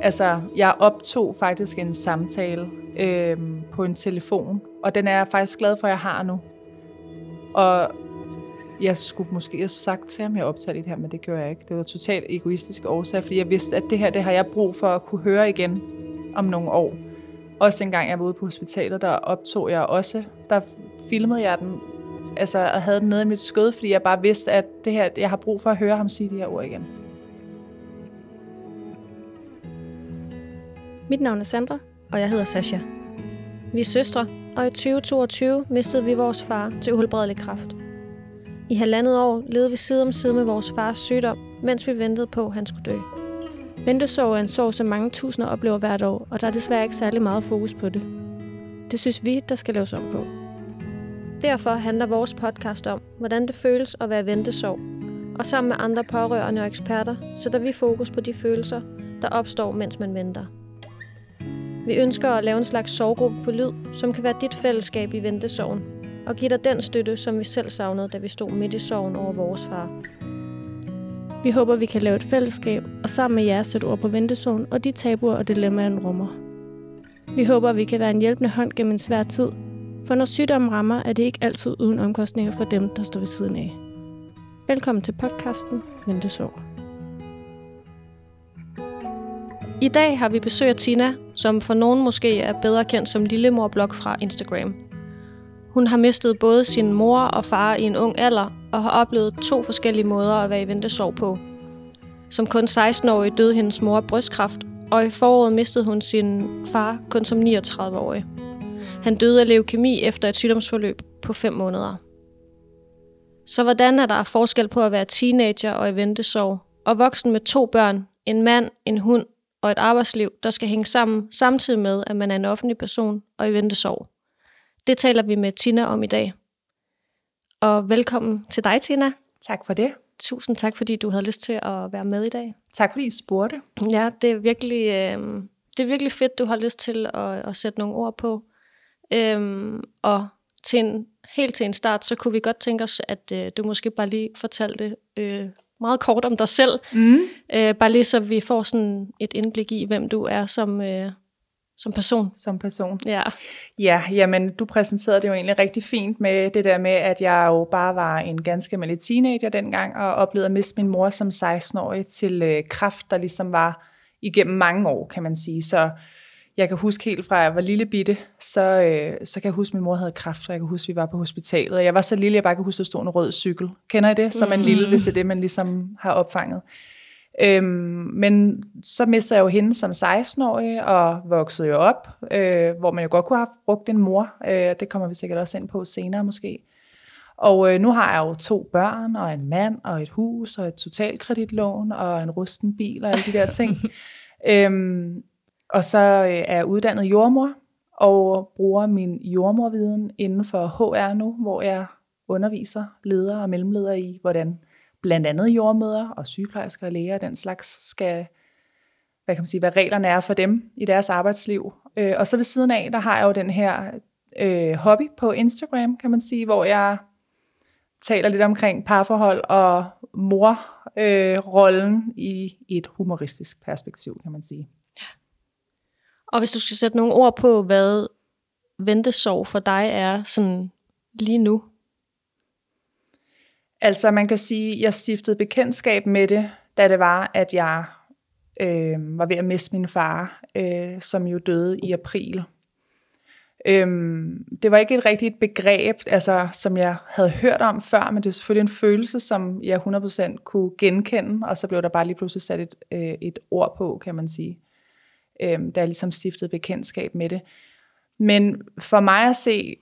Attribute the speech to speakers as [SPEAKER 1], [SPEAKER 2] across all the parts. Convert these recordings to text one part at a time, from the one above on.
[SPEAKER 1] Altså, jeg optog faktisk en samtale øh, på en telefon, og den er jeg faktisk glad for, at jeg har nu. Og jeg skulle måske have sagt til ham, at jeg optager det her, men det gjorde jeg ikke. Det var totalt egoistisk årsag, fordi jeg vidste, at det her, det har jeg brug for at kunne høre igen om nogle år. Også en gang jeg var ude på hospitalet, der optog jeg også, der filmede jeg den, altså og havde den nede i mit skød, fordi jeg bare vidste, at det her, jeg har brug for at høre ham sige de her ord igen.
[SPEAKER 2] Mit navn er Sandra, og jeg hedder Sasha. Vi er søstre, og i 2022 mistede vi vores far til uhelbredelig kræft. I halvandet år levede vi side om side med vores fars sygdom, mens vi ventede på, at han skulle dø. Ventesorg er en sorg, som mange tusinder oplever hvert år, og der er desværre ikke særlig meget fokus på det. Det synes vi, der skal laves om på. Derfor handler vores podcast om, hvordan det føles at være ventesorg. Og sammen med andre pårørende og eksperter sætter vi fokus på de følelser, der opstår, mens man venter. Vi ønsker at lave en slags sorggruppe på lyd, som kan være dit fællesskab i ventesorgen, og give dig den støtte, som vi selv savnede, da vi stod midt i sorgen over vores far. Vi håber, vi kan lave et fællesskab, og sammen med jer sætte ord på ventesorgen og de tabuer og dilemmaer, den rummer. Vi håber, vi kan være en hjælpende hånd gennem en svær tid, for når sygdommen rammer, er det ikke altid uden omkostninger for dem, der står ved siden af. Velkommen til podcasten Ventesorg. I dag har vi besøg af Tina, som for nogen måske er bedre kendt som Lillemor-blog fra Instagram. Hun har mistet både sin mor og far i en ung alder, og har oplevet to forskellige måder at være i ventesorg på. Som kun 16-årig døde hendes mor af brystkræft, og i foråret mistede hun sin far kun som 39-årig. Han døde af leukemi efter et sygdomsforløb på 5 måneder. Så hvordan er der forskel på at være teenager og i ventesorg, og voksen med to børn, en mand, en hund og et arbejdsliv, der skal hænge sammen, samtidig med, at man er en offentlig person og i ventesorg. Det taler vi med Tina om i dag. Og velkommen til dig, Tina.
[SPEAKER 1] Tak for det.
[SPEAKER 2] Tusind tak, fordi du havde lyst til at være med i dag.
[SPEAKER 1] Tak fordi I spurgte.
[SPEAKER 2] Ja, det er virkelig, øh, det er virkelig fedt, du har lyst til at, at sætte nogle ord på. Øhm, og til en, helt til en start, så kunne vi godt tænke os, at øh, du måske bare lige fortalte øh, meget kort om dig selv. Mm. Øh, bare lige så vi får sådan et indblik i, hvem du er som, øh, som person.
[SPEAKER 1] Som person.
[SPEAKER 2] Ja.
[SPEAKER 1] Ja, jamen du præsenterede det jo egentlig rigtig fint med det der med, at jeg jo bare var en ganske almindelig teenager dengang, og oplevede at miste min mor som 16-årig til øh, kraft, der ligesom var igennem mange år, kan man sige. Så jeg kan huske helt fra, at jeg var lille bitte, så, øh, så kan jeg huske, at min mor havde kræft, og jeg kan huske, at vi var på hospitalet. Og jeg var så lille, jeg bare kan huske, at der stod en rød cykel. Kender I det? Som en lille, mm. hvis det er det, man ligesom har opfanget. Øhm, men så mistede jeg jo hende som 16-årig, og voksede jo op, øh, hvor man jo godt kunne have brugt en mor. Øh, det kommer vi sikkert også ind på senere måske. Og øh, nu har jeg jo to børn, og en mand, og et hus, og et totalkreditlån, og en rusten bil, og alle de der ting. øhm, og så øh, er jeg uddannet jordmor, og bruger min jordmorviden inden for HR nu, hvor jeg underviser ledere og mellemledere i, hvordan blandt andet jordmøder og sygeplejersker og læger og den slags skal, hvad kan man sige, hvad reglerne er for dem i deres arbejdsliv. Øh, og så ved siden af, der har jeg jo den her øh, hobby på Instagram, kan man sige, hvor jeg taler lidt omkring parforhold og morrollen øh, rollen i et humoristisk perspektiv, kan man sige.
[SPEAKER 2] Og hvis du skal sætte nogle ord på, hvad ventesorg for dig er sådan lige nu?
[SPEAKER 1] Altså man kan sige, at jeg stiftede bekendtskab med det, da det var, at jeg øh, var ved at miste min far, øh, som jo døde i april. Øhm, det var ikke et rigtigt begreb, altså, som jeg havde hørt om før, men det er selvfølgelig en følelse, som jeg 100% kunne genkende, og så blev der bare lige pludselig sat et, øh, et ord på, kan man sige øh, da jeg ligesom stiftede bekendtskab med det. Men for mig at se,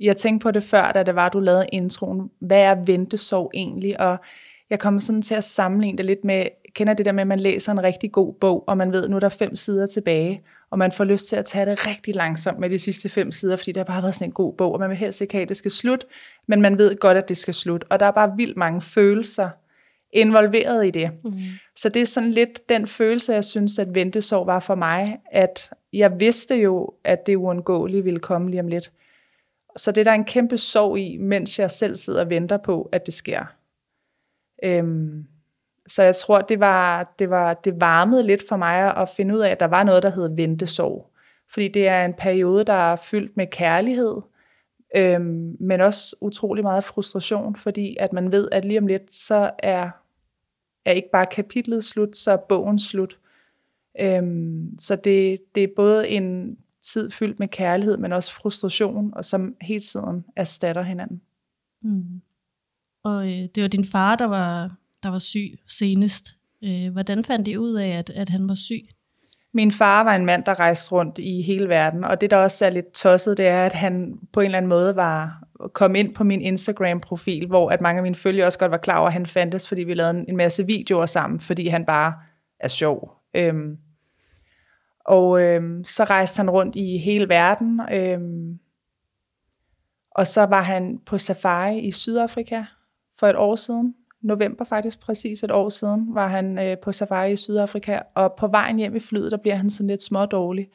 [SPEAKER 1] jeg tænkte på det før, da det var, du lavede introen, hvad er ventesorg egentlig? Og jeg kommer sådan til at sammenligne det lidt med, kender det der med, at man læser en rigtig god bog, og man ved, nu er der fem sider tilbage, og man får lyst til at tage det rigtig langsomt med de sidste fem sider, fordi det har bare været sådan en god bog, og man vil helst ikke have, at det skal slut, men man ved godt, at det skal slut. Og der er bare vildt mange følelser involveret i det. Mm. Så det er sådan lidt den følelse, jeg synes, at ventesorg var for mig, at jeg vidste jo, at det uundgåelige ville komme lige om lidt. Så det er der en kæmpe sorg i, mens jeg selv sidder og venter på, at det sker. Øhm, så jeg tror, det var, det var det varmede lidt for mig at finde ud af, at der var noget, der hed ventesorg. Fordi det er en periode, der er fyldt med kærlighed, øhm, men også utrolig meget frustration, fordi at man ved, at lige om lidt, så er, er ikke bare kapitlet slut, så er bogen slut. Øhm, så det, det er både en tid fyldt med kærlighed, men også frustration, og som hele tiden erstatter hinanden.
[SPEAKER 3] Mm. Og øh, det var din far, der var, der var syg senest. Øh, hvordan fandt I ud af, at, at han var syg?
[SPEAKER 1] Min far var en mand, der rejste rundt i hele verden, og det, der også er lidt tosset, det er, at han på en eller anden måde var kom ind på min Instagram-profil, hvor at mange af mine følgere også godt var klar over, at han fandtes, fordi vi lavede en masse videoer sammen, fordi han bare er sjov. Øhm, og øhm, så rejste han rundt i hele verden, øhm, og så var han på safari i Sydafrika for et år siden, november faktisk, præcis et år siden, var han øh, på safari i Sydafrika, og på vejen hjem i flyet, der bliver han sådan lidt smådårlig.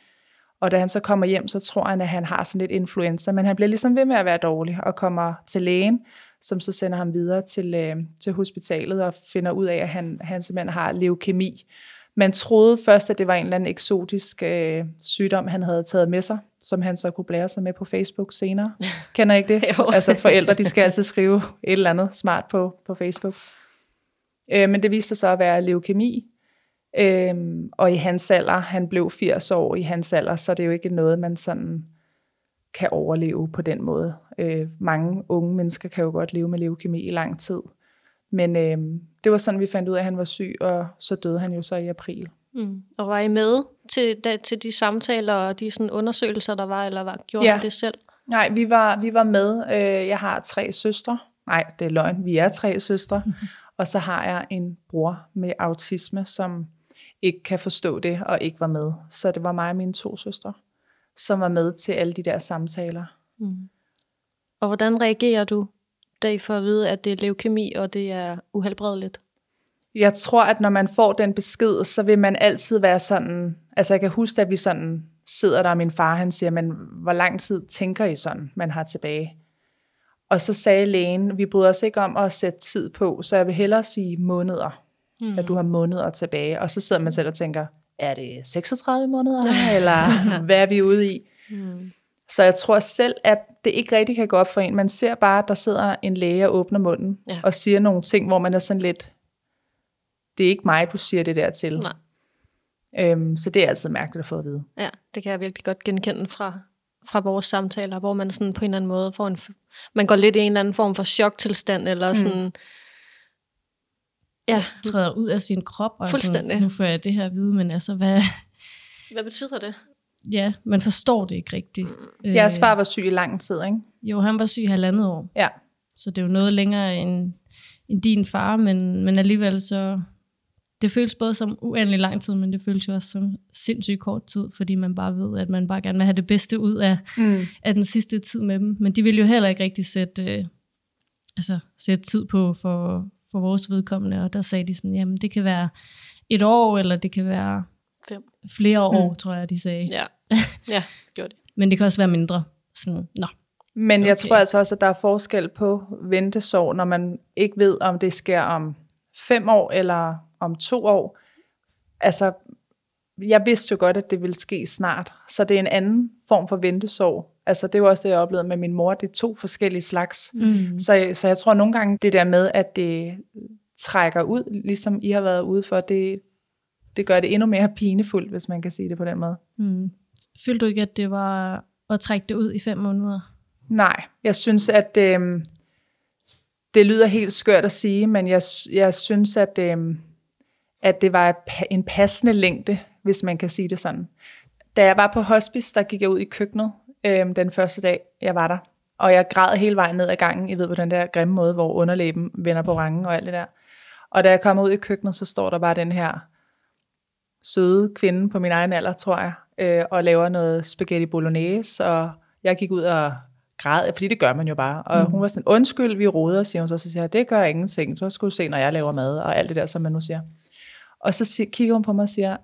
[SPEAKER 1] Og da han så kommer hjem, så tror han, at han har sådan lidt influenza, men han bliver ligesom ved med at være dårlig, og kommer til lægen, som så sender ham videre til, øh, til hospitalet, og finder ud af, at han, han simpelthen har leukemi. Man troede først, at det var en eller anden eksotisk øh, sygdom, han havde taget med sig, som han så kunne blære sig med på Facebook senere. Kender ikke det? altså forældre, de skal altid skrive et eller andet smart på, på Facebook. Øh, men det viste sig så at være leukemi, øh, og i hans alder, han blev 80 år i hans alder, så det er jo ikke noget, man sådan kan overleve på den måde. Øh, mange unge mennesker kan jo godt leve med leukemi i lang tid. Men øh, det var sådan, vi fandt ud af, at han var syg, og så døde han jo så i april.
[SPEAKER 2] Mm. Og var I med til, da, til de samtaler og de sådan undersøgelser, der var, eller var, gjorde ja. Det selv?
[SPEAKER 1] Nej, vi var, vi var med. Øh, jeg har tre søstre. Nej, det er løgn. Vi er tre søstre. Mm-hmm. Og så har jeg en bror med autisme, som ikke kan forstå det og ikke var med. Så det var mig og mine to søstre, som var med til alle de der samtaler. Mm.
[SPEAKER 2] Og hvordan reagerer du, da I får at vide, at det er leukemi, og det er uhelbredeligt?
[SPEAKER 1] Jeg tror, at når man får den besked, så vil man altid være sådan... Altså jeg kan huske, at vi sådan sidder der, og min far han siger, men hvor lang tid tænker I sådan, man har tilbage? Og så sagde lægen, vi bryder os ikke om at sætte tid på, så jeg vil hellere sige måneder, mm. at du har måneder tilbage. Og så sidder man selv og tænker, er det 36 måneder, eller hvad er vi ude i? Mm. Så jeg tror selv, at det ikke rigtig kan gå op for en. Man ser bare, at der sidder en læge og åbner munden ja. og siger nogle ting, hvor man er sådan lidt, det er ikke mig, du siger det der til. Nej. Øhm, så det er altid mærkeligt at få at vide.
[SPEAKER 2] Ja, det kan jeg virkelig godt genkende fra, fra vores samtaler, hvor man sådan på en eller anden måde får en, man går lidt i en eller anden form for choktilstand, eller mm.
[SPEAKER 3] Ja. træder ud af sin krop, og
[SPEAKER 2] Fuldstændig.
[SPEAKER 3] Sådan, nu får jeg det her at vide, men altså, hvad...
[SPEAKER 2] Hvad betyder det?
[SPEAKER 3] Ja, man forstår det ikke rigtigt.
[SPEAKER 1] Jeres far var syg i lang tid, ikke?
[SPEAKER 3] Jo, han var syg i halvandet år.
[SPEAKER 1] Ja.
[SPEAKER 3] Så det er jo noget længere end, end din far, men, men alligevel så... Det føles både som uendelig lang tid, men det føles jo også som sindssygt kort tid, fordi man bare ved, at man bare gerne vil have det bedste ud af, mm. af den sidste tid med dem. Men de vil jo heller ikke rigtig sætte, øh, altså, sætte tid på for, for vores vedkommende, og der sagde de sådan, jamen det kan være et år, eller det kan være Fem. flere år, mm. tror jeg, de sagde.
[SPEAKER 2] Ja, ja gjorde det.
[SPEAKER 3] Men det kan også være mindre. Sådan, nå.
[SPEAKER 1] Men jeg tror altså også, at der er forskel på ventesorg, når man ikke ved, om det sker om fem år eller om to år. Altså, jeg vidste jo godt, at det ville ske snart. Så det er en anden form for ventesorg. Altså, det var også det, jeg oplevede med min mor. Det er to forskellige slags. Mm. Så, så jeg tror nogle gange, det der med, at det trækker ud, ligesom I har været ude for, det, det gør det endnu mere pinefuldt, hvis man kan sige det på den måde. Mm.
[SPEAKER 3] Følte du ikke, at det var at trække det ud i fem måneder?
[SPEAKER 1] Nej, jeg synes, at øh, det lyder helt skørt at sige, men jeg, jeg synes, at, øh, at det var en passende længde, hvis man kan sige det sådan. Da jeg var på hospice, der gik jeg ud i køkkenet øh, den første dag, jeg var der. Og jeg græd hele vejen ned ad gangen, I ved på den der grimme måde, hvor underlæben vender på rangen og alt det der. Og da jeg kommer ud i køkkenet, så står der bare den her søde kvinde på min egen alder, tror jeg, øh, og laver noget spaghetti bolognese, og jeg gik ud og græd, fordi det gør man jo bare. Og mm. hun var sådan, undskyld, vi roder, siger hun så, så siger jeg, det gør ingenting, så skulle du se, når jeg laver mad, og alt det der, som man nu siger. Og så kigger hun på mig og siger,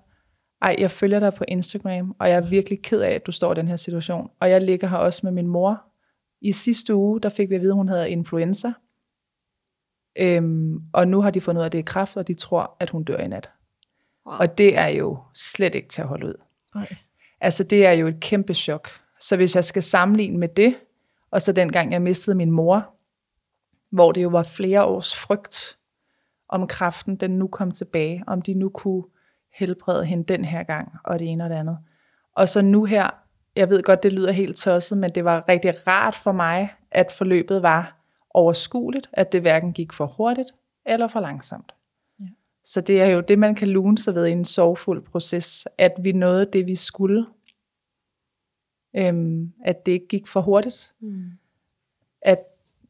[SPEAKER 1] ej, jeg følger dig på Instagram, og jeg er virkelig ked af, at du står i den her situation. Og jeg ligger her også med min mor. I sidste uge, der fik vi at vide, at hun havde influenza. Øhm, og nu har de fundet ud af, at det er kræft, og de tror, at hun dør i nat.
[SPEAKER 3] Wow.
[SPEAKER 1] Og det er jo slet ikke til at holde ud.
[SPEAKER 3] Nej.
[SPEAKER 1] Altså det er jo et kæmpe chok. Så hvis jeg skal sammenligne med det, og så dengang jeg mistede min mor, hvor det jo var flere års frygt om kræften, den nu kom tilbage, om de nu kunne helbrede hende den her gang, og det ene og det andet. Og så nu her, jeg ved godt, det lyder helt tosset, men det var rigtig rart for mig, at forløbet var overskueligt, at det hverken gik for hurtigt eller for langsomt.
[SPEAKER 3] Ja.
[SPEAKER 1] Så det er jo det, man kan lune sig ved i en sorgfuld proces, at vi nåede det, vi skulle. Øhm, at det ikke gik for hurtigt.
[SPEAKER 3] Mm.
[SPEAKER 1] At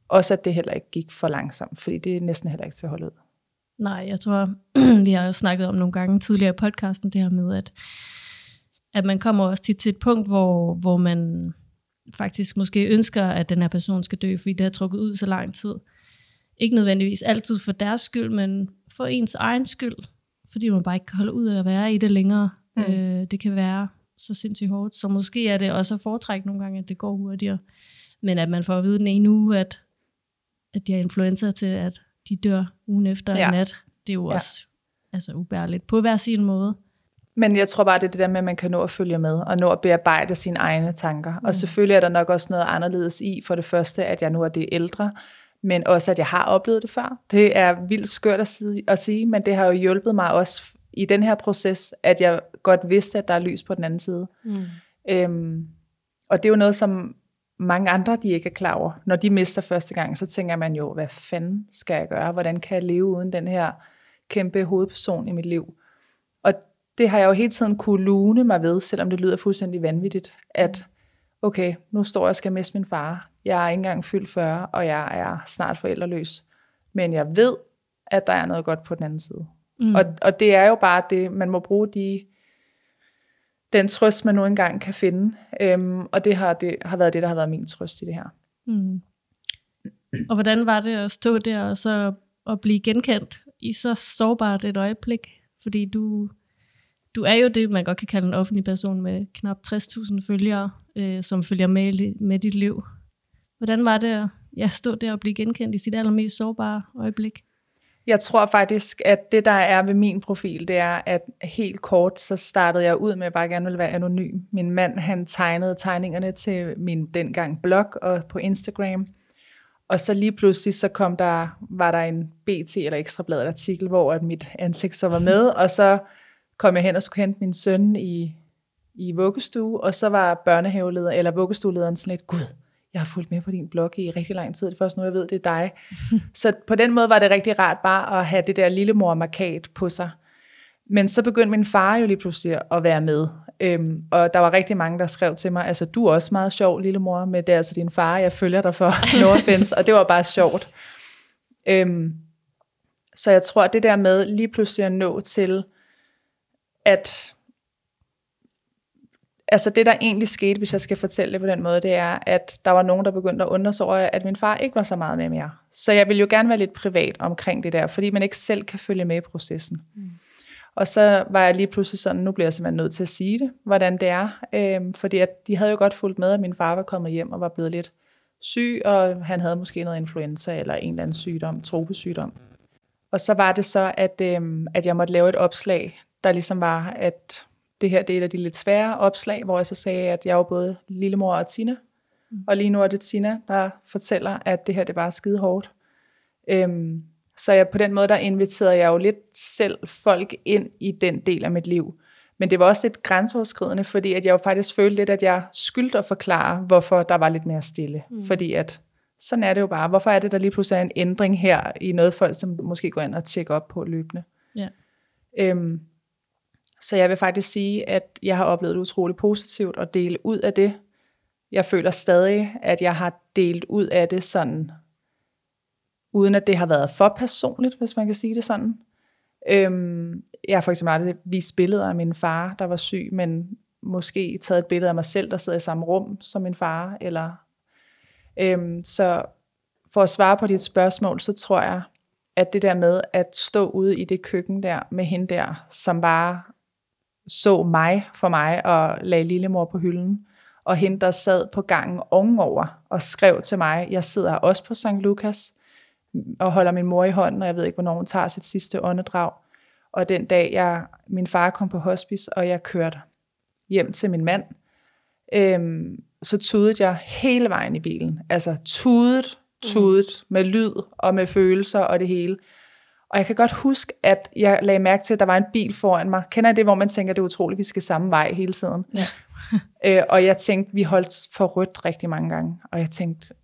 [SPEAKER 1] også at det heller ikke gik for langsomt, fordi det er næsten heller ikke til at holde ud.
[SPEAKER 3] Nej, jeg tror, vi har jo snakket om nogle gange tidligere i podcasten, det her med, at, at man kommer også tit til et punkt, hvor, hvor man faktisk måske ønsker, at den her person skal dø, fordi det har trukket ud så lang tid. Ikke nødvendigvis altid for deres skyld, men for ens egen skyld, fordi man bare ikke kan holde ud af at være i det længere. Mm. Øh, det kan være så sindssygt hårdt, så måske er det også at foretrække nogle gange, at det går hurtigere. Men at man får at vide den ene uge, at, at de har influenza til, at de dør ugen efter
[SPEAKER 1] Ja.
[SPEAKER 3] en nat, det er jo
[SPEAKER 1] Ja.
[SPEAKER 3] også altså, ubærligt på hver sin måde.
[SPEAKER 1] Men jeg tror bare, det er det der med, at man kan nå at følge med, og nå at bearbejde sine egne tanker. Mm. Og selvfølgelig er der nok også noget anderledes i, for det første, at jeg nu er det ældre, men også, at jeg har oplevet det før. Det er vildt skørt at sige, at sige, men det har jo hjulpet mig også i den her proces, at jeg godt vidste, at der er lys på den anden side.
[SPEAKER 3] Mm.
[SPEAKER 1] Øhm, og det er jo noget, som mange andre de ikke er klar over. Når de mister første gang, så tænker man jo, hvad fanden skal jeg gøre? Hvordan kan jeg leve uden den her kæmpe hovedperson i mit liv? Og det har jeg jo hele tiden kunne lune mig ved, selvom det lyder fuldstændig vanvittigt, at okay, nu står jeg og skal miste min far. Jeg er ikke engang fyldt 40, og jeg er snart forældreløs. Men jeg ved, at der er noget godt på den anden side.
[SPEAKER 3] Mm.
[SPEAKER 1] Og, og det er jo bare det, man må bruge de, den trøst, man nu engang kan finde. Øhm, og det har, det har været det, der har været min trøst i det her.
[SPEAKER 3] Mm. Og hvordan var det at stå der og så at blive genkendt i så sårbart et øjeblik? Fordi du, du er jo det, man godt kan kalde en offentlig person med knap 60.000 følgere, øh, som følger med, med dit liv. Hvordan var det at ja, stå der og blive genkendt i sit allermest sårbare øjeblik?
[SPEAKER 1] Jeg tror faktisk, at det, der er ved min profil, det er, at helt kort, så startede jeg ud med, at jeg bare gerne ville være anonym. Min mand, han tegnede tegningerne til min dengang blog og på Instagram. Og så lige pludselig, så kom der, var der en BT eller Ekstrabladet artikel, hvor at mit ansigt så var med, og så kom jeg hen og skulle hente min søn i, i vuggestue, og så var børnehaveleder, eller vuggestuelederen sådan lidt, gud, jeg har fulgt med på din blog i rigtig lang tid, det er først nu, jeg ved, det er dig. så på den måde var det rigtig rart bare at have det der lille markat på sig. Men så begyndte min far jo lige pludselig at være med. Øhm, og der var rigtig mange, der skrev til mig, altså du er også meget sjov, lille mor, med det er altså din far, jeg følger dig for, no offense, og det var bare sjovt. Øhm, så jeg tror, at det der med lige pludselig at nå til, at altså det, der egentlig skete, hvis jeg skal fortælle det på den måde, det er, at der var nogen, der begyndte at undre sig over, at min far ikke var så meget med mere. Så jeg vil jo gerne være lidt privat omkring det der, fordi man ikke selv kan følge med i processen. Mm. Og så var jeg lige pludselig sådan, nu bliver jeg simpelthen nødt til at sige det, hvordan det er. Øhm, fordi at de havde jo godt fulgt med, at min far var kommet hjem og var blevet lidt syg, og han havde måske noget influenza eller en eller anden sygdom, tropesygdom. Og så var det så, at, øhm, at jeg måtte lave et opslag, der ligesom var, at det her det er et af de lidt svære opslag, hvor jeg så sagde, at jeg var både lillemor og Tina. Mm. Og lige nu er det Tina, der fortæller, at det her det bare er skide hårdt. Øhm, så jeg, på den måde, der inviterede jeg jo lidt selv folk ind i den del af mit liv. Men det var også lidt grænseoverskridende, fordi at jeg jo faktisk følte lidt, at jeg skyldte at forklare, hvorfor der var lidt mere stille. Mm. Fordi at sådan er det jo bare. Hvorfor er det, der lige pludselig er en ændring her i noget folk, som måske går ind og tjekker op på løbende?
[SPEAKER 3] Ja.
[SPEAKER 1] Øhm, så jeg vil faktisk sige, at jeg har oplevet det utroligt positivt at dele ud af det. Jeg føler stadig, at jeg har delt ud af det sådan, uden at det har været for personligt, hvis man kan sige det sådan. Øhm, jeg har for eksempel aldrig vist billeder af min far, der var syg, men måske taget et billede af mig selv, der sidder i samme rum som min far. Eller, øhm, så for at svare på dit spørgsmål, så tror jeg, at det der med at stå ude i det køkken der med hende der, som bare så mig for mig og lagde lillemor på hylden, og hende, der sad på gangen ovenover og skrev til mig, jeg sidder også på St. Lukas, og holder min mor i hånden, og jeg ved ikke, hvornår hun tager sit sidste åndedrag. Og den dag, jeg, min far kom på hospice, og jeg kørte hjem til min mand, øhm, så tudede jeg hele vejen i bilen. Altså tudet, tudet, mm. med lyd og med følelser og det hele. Og jeg kan godt huske, at jeg lagde mærke til, at der var en bil foran mig. Kender jeg det, hvor man tænker, at det er utroligt, at vi skal samme vej hele tiden? Ja. øh, og jeg tænkte, vi holdt for rødt rigtig mange gange. Og jeg tænkte,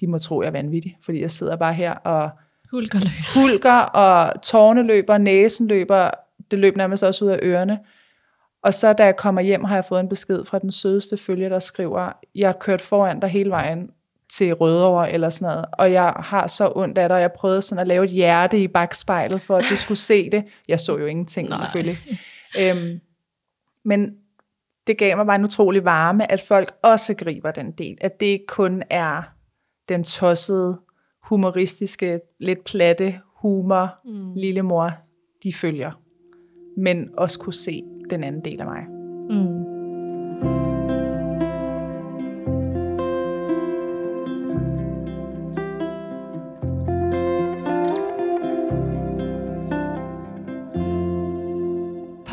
[SPEAKER 1] de må tro, jeg er vanvittig, fordi jeg sidder bare her og
[SPEAKER 3] hulker, løs.
[SPEAKER 1] hulker og tårne løber, næsen løber, det løb nærmest også ud af ørerne. Og så da jeg kommer hjem, har jeg fået en besked fra den sødeste følge, der skriver, jeg har kørt foran dig hele vejen til Rødovre eller sådan noget, og jeg har så ondt af dig, og jeg prøvede sådan at lave et hjerte i bagspejlet, for at du skulle se det. Jeg så jo ingenting Nej. selvfølgelig. Øhm, men det gav mig bare en utrolig varme, at folk også griber den del, at det ikke kun er den tossede, humoristiske, lidt platte humor, mm. lille mor, de følger, men også kunne se den anden del af mig.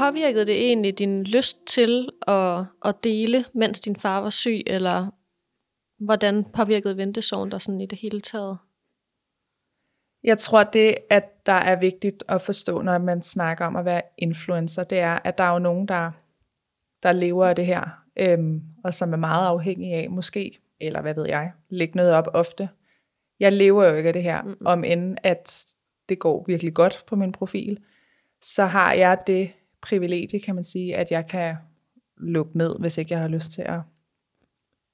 [SPEAKER 2] Påvirkede det egentlig din lyst til at, at dele, mens din far var syg, eller hvordan påvirkede ventesorgen dig sådan i det hele taget?
[SPEAKER 1] Jeg tror, det, at der er vigtigt at forstå, når man snakker om at være influencer, det er, at der er jo nogen, der, der lever af det her, øhm, og som er meget afhængige af, måske, eller hvad ved jeg, lægge noget op ofte. Jeg lever jo ikke af det her, mm-hmm. om end at det går virkelig godt på min profil, så har jeg det privilegie, kan man sige, at jeg kan lukke ned, hvis ikke jeg har lyst til at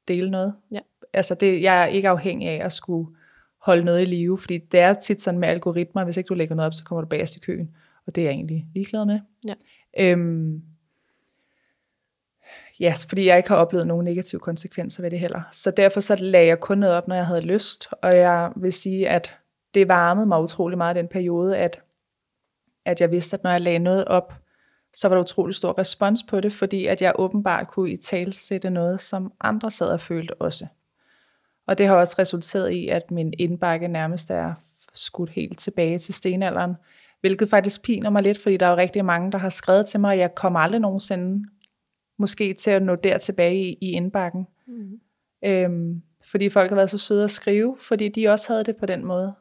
[SPEAKER 1] dele noget. Ja. Altså det, jeg er ikke afhængig af at skulle holde noget i live, fordi det er tit sådan med algoritmer, hvis ikke du lægger noget op, så kommer du bagerst i køen, og det er jeg egentlig ligeglad med. Ja. Øhm, ja, yes, fordi jeg ikke har oplevet nogen negative konsekvenser ved det heller. Så derfor så lagde jeg kun noget op, når jeg havde lyst, og jeg vil sige, at det varmede mig utrolig meget den periode, at, at jeg vidste, at når jeg lagde noget op, så var der utrolig stor respons på det, fordi at jeg åbenbart kunne i talsætte noget, som andre sad og følte også. Og det har også resulteret i, at min indbakke nærmest er skudt helt tilbage til stenalderen, hvilket faktisk piner mig lidt, fordi der er jo rigtig mange, der har skrevet til mig, at jeg kommer aldrig nogensinde måske til at nå der tilbage i, i indbakken. Mm. Øhm, fordi folk har været så søde at skrive, fordi de også havde det på den måde.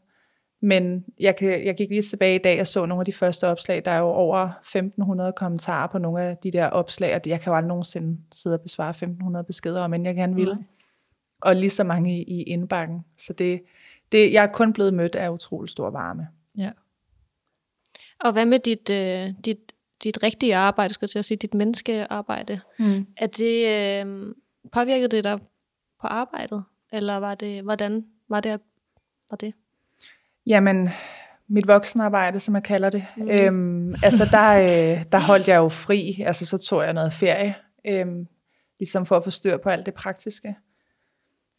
[SPEAKER 1] Men jeg, kan, jeg gik lige tilbage i dag og så nogle af de første opslag. Der er jo over 1.500 kommentarer på nogle af de der opslag, og jeg kan jo aldrig nogensinde sidde og besvare 1.500 beskeder, men jeg gerne vil. Mm. Og lige så mange i, i indbakken. Så det, det, jeg er kun blevet mødt af utrolig stor varme. Ja.
[SPEAKER 2] Og hvad med dit, øh, dit, dit rigtige arbejde, skal jeg sige, dit menneskearbejde? Mm. Er det, øh, påvirket det dig på arbejdet? Eller var det, hvordan var det, var det?
[SPEAKER 1] Jamen, mit voksenarbejde, som jeg kalder det. Mm. Øhm, altså, der, øh, der holdt jeg jo fri. Altså, så tog jeg noget ferie. Øhm, ligesom for at få styr på alt det praktiske.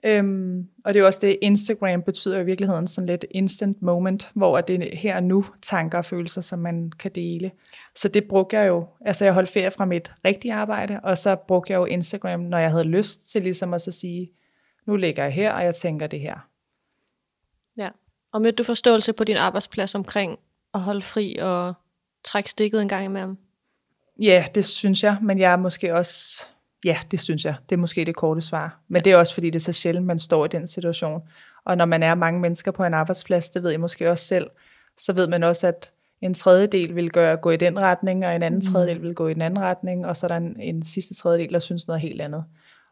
[SPEAKER 1] Øhm, og det er jo også det, Instagram betyder i virkeligheden sådan lidt instant moment, hvor det er her og nu tanker og følelser, som man kan dele. Så det brugte jeg jo, altså jeg holdt ferie fra mit rigtige arbejde, og så brugte jeg jo Instagram, når jeg havde lyst til ligesom at så sige, nu ligger jeg her, og jeg tænker det her.
[SPEAKER 2] Ja. Og mødte du forståelse på din arbejdsplads omkring at holde fri og trække stikket en gang imellem?
[SPEAKER 1] Ja, det synes jeg, men jeg er måske også... Ja, det synes jeg. Det er måske det korte svar. Men ja. det er også, fordi det er så sjældent, man står i den situation. Og når man er mange mennesker på en arbejdsplads, det ved jeg måske også selv, så ved man også, at en tredjedel vil gøre, gå i den retning, og en anden mm. tredjedel vil gå i den anden retning, og så er der en, en sidste tredjedel, der synes noget helt andet.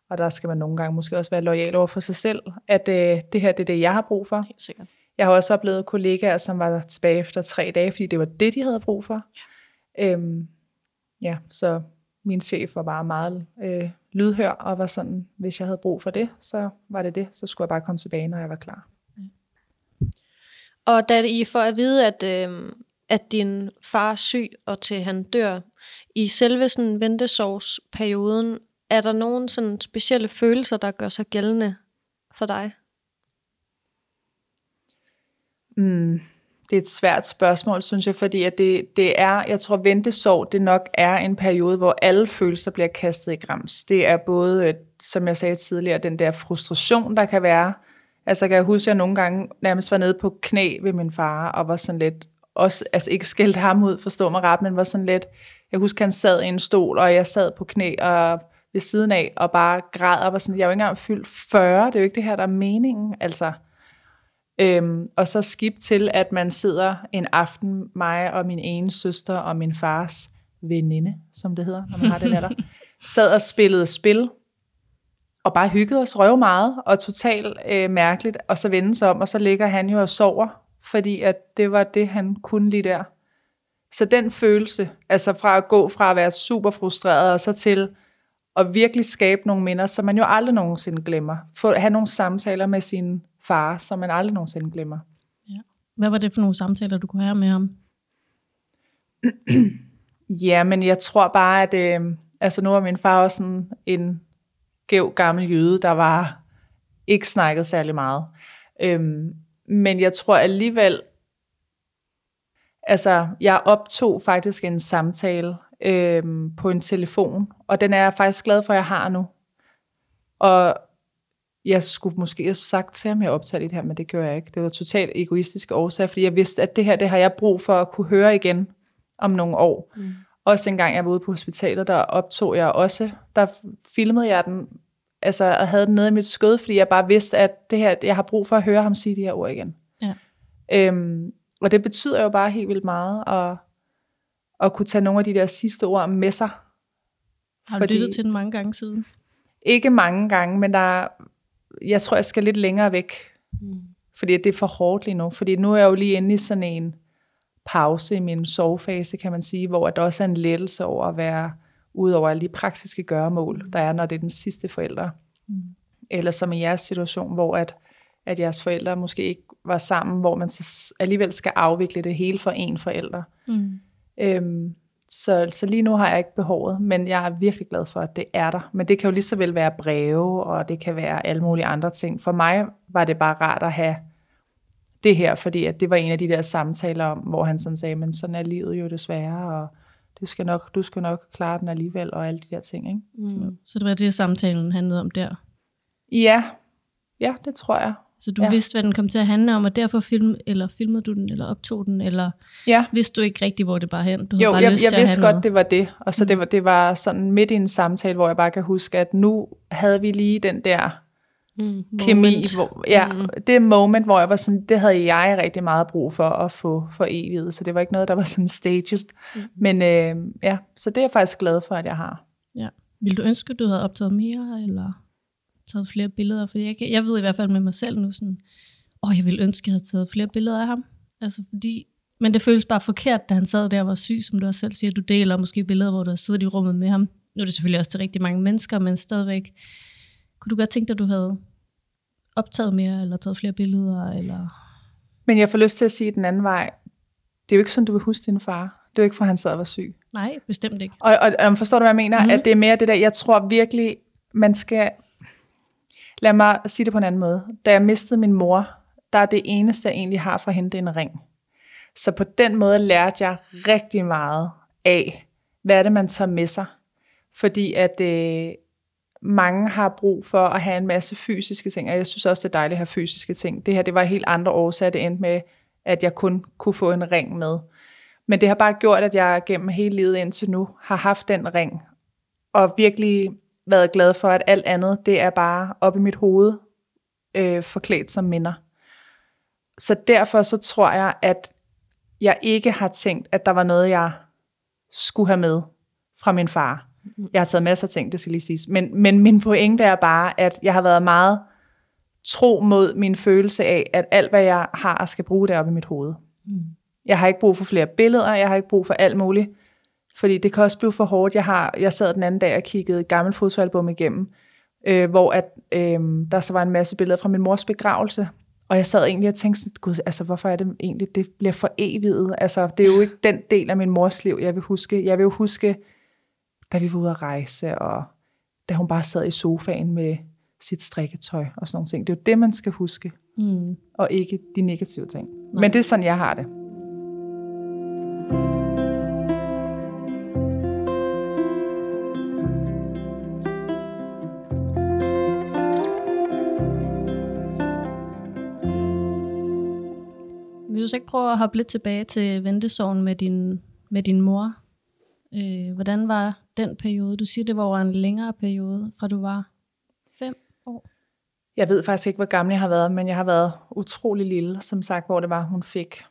[SPEAKER 1] Og der skal man nogle gange måske også være lojal over for sig selv, at øh, det her det er det, jeg har brug for. Helt sikkert. Jeg har også oplevet kollegaer, som var tilbage efter tre dage, fordi det var det, de havde brug for. Ja, øhm, ja så min chef var bare meget øh, lydhør, og var sådan, hvis jeg havde brug for det, så var det det. Så skulle jeg bare komme tilbage, når jeg var klar. Ja.
[SPEAKER 2] Og da I får at vide, at, øh, at din far er syg, og til han dør, i selve sådan ventesovsperioden, er der nogen sådan specielle følelser, der gør sig gældende for dig?
[SPEAKER 1] Mm, det er et svært spørgsmål, synes jeg, fordi at det, det er, jeg tror, ventesorg, det nok er en periode, hvor alle følelser bliver kastet i grams. Det er både, øh, som jeg sagde tidligere, den der frustration, der kan være, Altså kan jeg huske, at jeg nogle gange nærmest var nede på knæ ved min far, og var sådan lidt, også, altså ikke skældt ham ud, forstå mig ret, men var sådan lidt, jeg husker, han sad i en stol, og jeg sad på knæ og ved siden af, og bare græd, og var sådan, jeg er jo ikke engang fyldt 40, det er jo ikke det her, der er meningen, altså. Øhm, og så skib til, at man sidder en aften, mig og min ene søster og min fars veninde, som det hedder, når man har den alder, sad og spillede spil, og bare hyggede os røv meget, og totalt øh, mærkeligt, og så vende sig om, og så ligger han jo og sover, fordi at det var det, han kunne lige der. Så den følelse, altså fra at gå fra at være super frustreret, og så til at virkelig skabe nogle minder, som man jo aldrig nogensinde glemmer. Få, have nogle samtaler med sin far, som man aldrig nogensinde glemmer.
[SPEAKER 3] Ja. Hvad var det for nogle samtaler, du kunne have med ham?
[SPEAKER 1] ja, men jeg tror bare, at øh, altså nu var min far også sådan en skæv gammel jøde, der var ikke snakket særlig meget. Øhm, men jeg tror alligevel, altså jeg optog faktisk en samtale øhm, på en telefon, og den er jeg faktisk glad for, at jeg har nu. Og jeg skulle måske have sagt til ham, jeg optager det her, men det gjorde jeg ikke. Det var totalt egoistisk årsag, fordi jeg vidste, at det her, det har jeg brug for at kunne høre igen om nogle år. Mm. Også en gang jeg var ude på hospitalet, der optog jeg også, der filmede jeg den, altså og havde den nede i mit skød, fordi jeg bare vidste, at det her, jeg har brug for at høre ham sige de her ord igen. Ja. Øhm, og det betyder jo bare helt vildt meget, at, at kunne tage nogle af de der sidste ord med sig.
[SPEAKER 3] Har du fordi, lyttet til den mange gange siden?
[SPEAKER 1] Ikke mange gange, men der, jeg tror, jeg skal lidt længere væk. Mm. Fordi det er for hårdt lige nu. Fordi nu er jeg jo lige inde i sådan en pause i min sovefase, kan man sige, hvor der også er en lettelse over at være, ud over alle de praktiske gøremål, der er, når det er den sidste forælder. Mm. Eller som i jeres situation, hvor at, at jeres forældre måske ikke var sammen, hvor man så alligevel skal afvikle det hele for en forælder. Mm. Øhm, så, så lige nu har jeg ikke behovet, men jeg er virkelig glad for, at det er der. Men det kan jo lige så vel være breve, og det kan være alle mulige andre ting. For mig var det bare rart at have det her, fordi at det var en af de der samtaler om, hvor han sådan sagde, men sådan er livet jo desværre, og det skal nok, du skal nok klare den alligevel, og alle de der ting. Ikke?
[SPEAKER 3] Mm. Så det var det, samtalen handlede om der?
[SPEAKER 1] Ja, ja det tror jeg.
[SPEAKER 3] Så du
[SPEAKER 1] ja.
[SPEAKER 3] vidste, hvad den kom til at handle om, og derfor film, eller filmede du den, eller optog den, eller ja. vidste du ikke rigtigt, hvor det bare hen? Du
[SPEAKER 1] jo, bare jeg, lyst jeg, jeg vidste godt, noget. det var det. Og så mm. det, var, det var sådan midt i en samtale, hvor jeg bare kan huske, at nu havde vi lige den der mm, kemi. Hvor, ja, mm. det moment, hvor jeg var sådan, det havde jeg rigtig meget brug for at få for evigt, så det var ikke noget, der var sådan staged. Mm. Men øh, ja, så det er jeg faktisk glad for, at jeg har.
[SPEAKER 3] Ja. Vil du ønske, at du havde optaget mere, eller taget flere billeder? Fordi jeg, jeg ved i hvert fald med mig selv nu sådan, åh, jeg ville ønske, at jeg havde taget flere billeder af ham. Altså fordi, men det føles bare forkert, da han sad der og var syg, som du også selv siger. Du deler måske billeder, hvor du har siddet i rummet med ham. Nu er det selvfølgelig også til rigtig mange mennesker, men stadigvæk. Kunne du godt tænke dig, at du havde optaget mere, eller taget flere billeder? Eller?
[SPEAKER 1] Men jeg får lyst til at sige den anden vej. Det er jo ikke sådan, du vil huske din far. Det er jo ikke, for han sad og var syg.
[SPEAKER 3] Nej, bestemt ikke.
[SPEAKER 1] Og, og, og forstår du, hvad jeg mener? Mm-hmm. At det er mere det der, jeg tror virkelig, man skal... Lad mig sige det på en anden måde. Da jeg mistede min mor, der er det eneste, jeg egentlig har for hende, hente en ring. Så på den måde lærte jeg rigtig meget af, hvad er det, man tager med sig. Fordi at øh, mange har brug for at have en masse fysiske ting, og jeg synes også, det er dejligt at have fysiske ting. Det her, det var helt andre årsager, det endte med, at jeg kun kunne få en ring med. Men det har bare gjort, at jeg gennem hele livet indtil nu har haft den ring, og virkelig været glad for, at alt andet, det er bare op i mit hoved, øh, forklædt som minder. Så derfor så tror jeg, at jeg ikke har tænkt, at der var noget, jeg skulle have med fra min far. Jeg har taget masser af ting, det skal lige siges. Men, men min pointe er bare, at jeg har været meget tro mod min følelse af, at alt, hvad jeg har, skal bruge det op i mit hoved. Mm. Jeg har ikke brug for flere billeder, jeg har ikke brug for alt muligt, fordi det kan også blive for hårdt. Jeg, har, jeg sad den anden dag og kiggede et gammelt fotoalbum igennem, øh, hvor at, øh, der så var en masse billeder fra min mors begravelse, og jeg sad egentlig og tænkte sådan, gud, altså hvorfor er det egentlig, det bliver for evigt? Altså det er jo ikke den del af min mors liv, jeg vil huske. Jeg vil jo huske da vi var ude at rejse, og da hun bare sad i sofaen med sit strikketøj og sådan nogle ting. Det er jo det, man skal huske, mm. og ikke de negative ting. Nej. Men det er sådan, jeg har det.
[SPEAKER 3] Vil du så ikke prøve at hoppe lidt tilbage til ventesorgen med din, med din mor? Øh, hvordan var den periode? Du siger, det var over en længere periode, fra du var fem år.
[SPEAKER 1] Jeg ved faktisk ikke, hvor gammel jeg har været, men jeg har været utrolig lille, som sagt, hvor det var, hun fik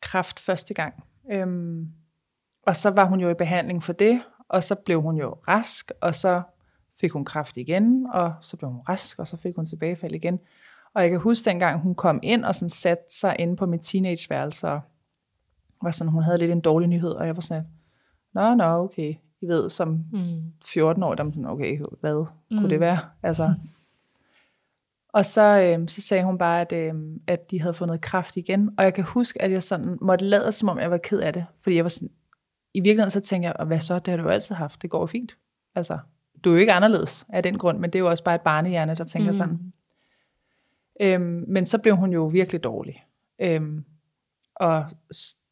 [SPEAKER 1] kraft første gang. Øhm, og så var hun jo i behandling for det, og så blev hun jo rask, og så fik hun kraft igen, og så blev hun rask, og så fik hun tilbagefald igen. Og jeg kan huske dengang, hun kom ind og sådan satte sig inde på mit teenageværelse, og var sådan, hun havde lidt en dårlig nyhed, og jeg var sådan, nå, nå, okay. I ved, som mm. 14 år, der var sådan, okay, hvad mm. kunne det være? Altså, mm. Og så, øh, så sagde hun bare, at, øh, at de havde fundet kraft igen. Og jeg kan huske, at jeg sådan måtte lade, som om jeg var ked af det. Fordi jeg var sådan, i virkeligheden så tænkte jeg, hvad så, det har du jo altid haft, det går jo fint. Altså, du er jo ikke anderledes af den grund, men det er jo også bare et barnehjerne, der tænker mm. sådan. Øhm, men så blev hun jo virkelig dårlig. Øhm, og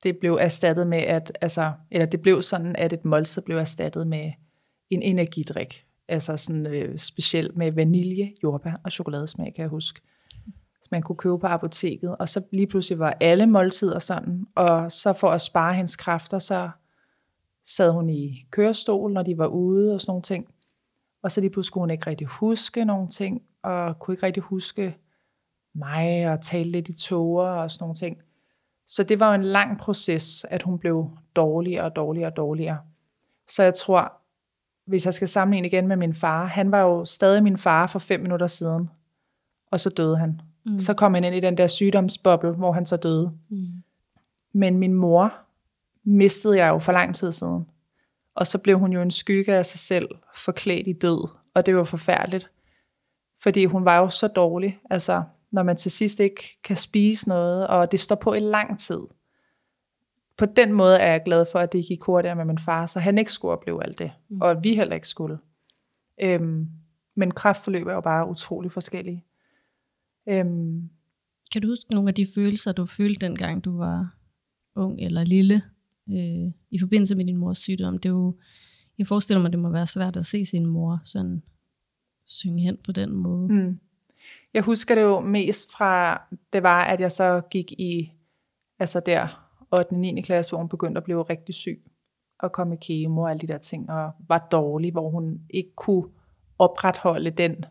[SPEAKER 1] det blev erstattet med, at, altså, eller det blev sådan, at et måltid blev erstattet med en energidrik. Altså sådan øh, specielt med vanilje, jordbær og chokoladesmag, kan jeg huske. Som man kunne købe på apoteket. Og så lige pludselig var alle måltider sådan. Og så for at spare hendes kræfter, så sad hun i kørestol, når de var ude og sådan nogle ting. Og så lige pludselig kunne hun ikke rigtig huske nogle ting, og kunne ikke rigtig huske mig, og tale lidt i toger og sådan nogle ting. Så det var jo en lang proces, at hun blev dårligere og dårligere og dårligere. Så jeg tror, hvis jeg skal sammenligne igen med min far, han var jo stadig min far for fem minutter siden, og så døde han. Mm. Så kom han ind i den der sygdomsboble, hvor han så døde. Mm. Men min mor mistede jeg jo for lang tid siden. Og så blev hun jo en skygge af sig selv, forklædt i død. Og det var forfærdeligt. Fordi hun var jo så dårlig. Altså, når man til sidst ikke kan spise noget, og det står på i lang tid. På den måde er jeg glad for, at det gik hurtigere med min far, så han ikke skulle opleve alt det, mm. og vi heller ikke skulle. Øhm, men kraftforløb er jo bare utrolig forskellige. Øhm,
[SPEAKER 3] kan du huske nogle af de følelser, du følte dengang du var ung eller lille, øh, i forbindelse med din mors sygdom? Det er jo, jeg forestiller mig, det må være svært at se sin mor sådan synge hen på den måde. Mm.
[SPEAKER 1] Jeg husker det jo mest fra, det var, at jeg så gik i, altså der, 8. og 9. klasse, hvor hun begyndte at blive rigtig syg, og kom i kemo og alle de der ting, og var dårlig, hvor hun ikke kunne opretholde den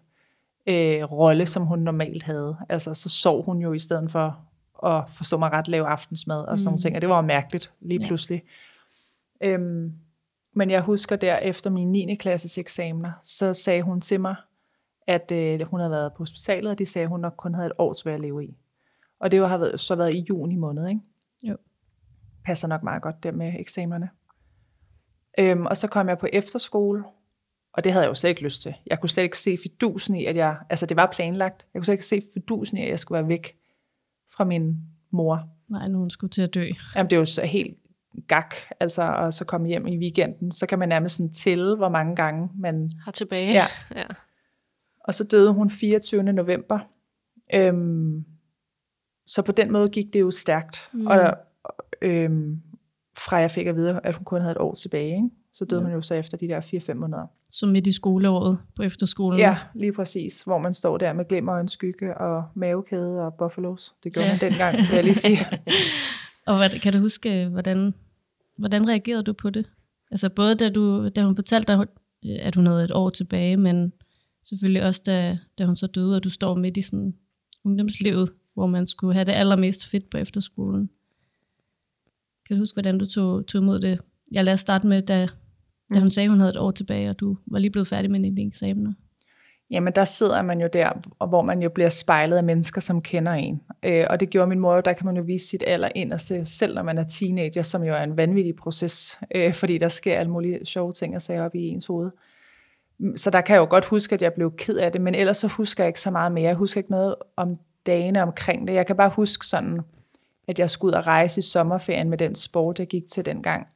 [SPEAKER 1] øh, rolle, som hun normalt havde. Altså, så sov hun jo i stedet for at forstå mig ret, lave aftensmad og sådan mm. nogle ting, og det var mærkeligt lige ja. pludselig. Øhm, men jeg husker der efter min 9. klasses eksamener, så sagde hun til mig, at øh, hun havde været på hospitalet, og de sagde, at hun nok kun havde et år tilbage at leve i. Og det har været, så været i juni måned, ikke? Jo. Passer nok meget godt der med eksamenerne. Øhm, og så kom jeg på efterskole, og det havde jeg jo slet ikke lyst til. Jeg kunne slet ikke se fidusen i, at jeg, altså det var planlagt, jeg kunne slet ikke se fidusen i, at jeg skulle være væk fra min mor.
[SPEAKER 3] Nej, nu hun skulle til at dø.
[SPEAKER 1] Jamen det er jo så helt gak, altså og så komme hjem i weekenden, så kan man nærmest sådan tælle, hvor mange gange man...
[SPEAKER 2] Har tilbage.
[SPEAKER 1] Ja. ja. Og så døde hun 24. november. Øhm, så på den måde gik det jo stærkt. Mm. Og øhm, fra jeg fik at vide, at hun kun havde et år tilbage, ikke? så døde ja. hun jo så efter de der 4-5 måneder.
[SPEAKER 3] Så midt i skoleåret på efterskolen?
[SPEAKER 1] Ja, lige præcis. Hvor man står der med glimmer og en skygge og mavekæde og buffalos. Det gjorde ja. man dengang, vil jeg lige sige.
[SPEAKER 3] og hvad, kan du huske, hvordan, hvordan reagerede du på det? Altså både da, du, da hun fortalte dig, at hun havde et år tilbage, men selvfølgelig også da, da hun så døde, og du står midt i sådan ungdomslivet, hvor man skulle have det allermest fedt på efterskolen. Kan du huske, hvordan du tog, tog imod det? Jeg lader starte med, da, da hun sagde, hun havde et år tilbage, og du var lige blevet færdig med dine eksamener.
[SPEAKER 1] Jamen, der sidder man jo der, hvor man jo bliver spejlet af mennesker, som kender en. Øh, og det gjorde min mor der kan man jo vise sit aller inderste, selv når man er teenager, som jo er en vanvittig proces, øh, fordi der sker alle mulige sjove ting og sager op i ens hoved. Så der kan jeg jo godt huske, at jeg blev ked af det, men ellers så husker jeg ikke så meget mere. Jeg husker ikke noget om dagene omkring det. Jeg kan bare huske sådan, at jeg skulle ud og rejse i sommerferien med den sport, jeg gik til dengang.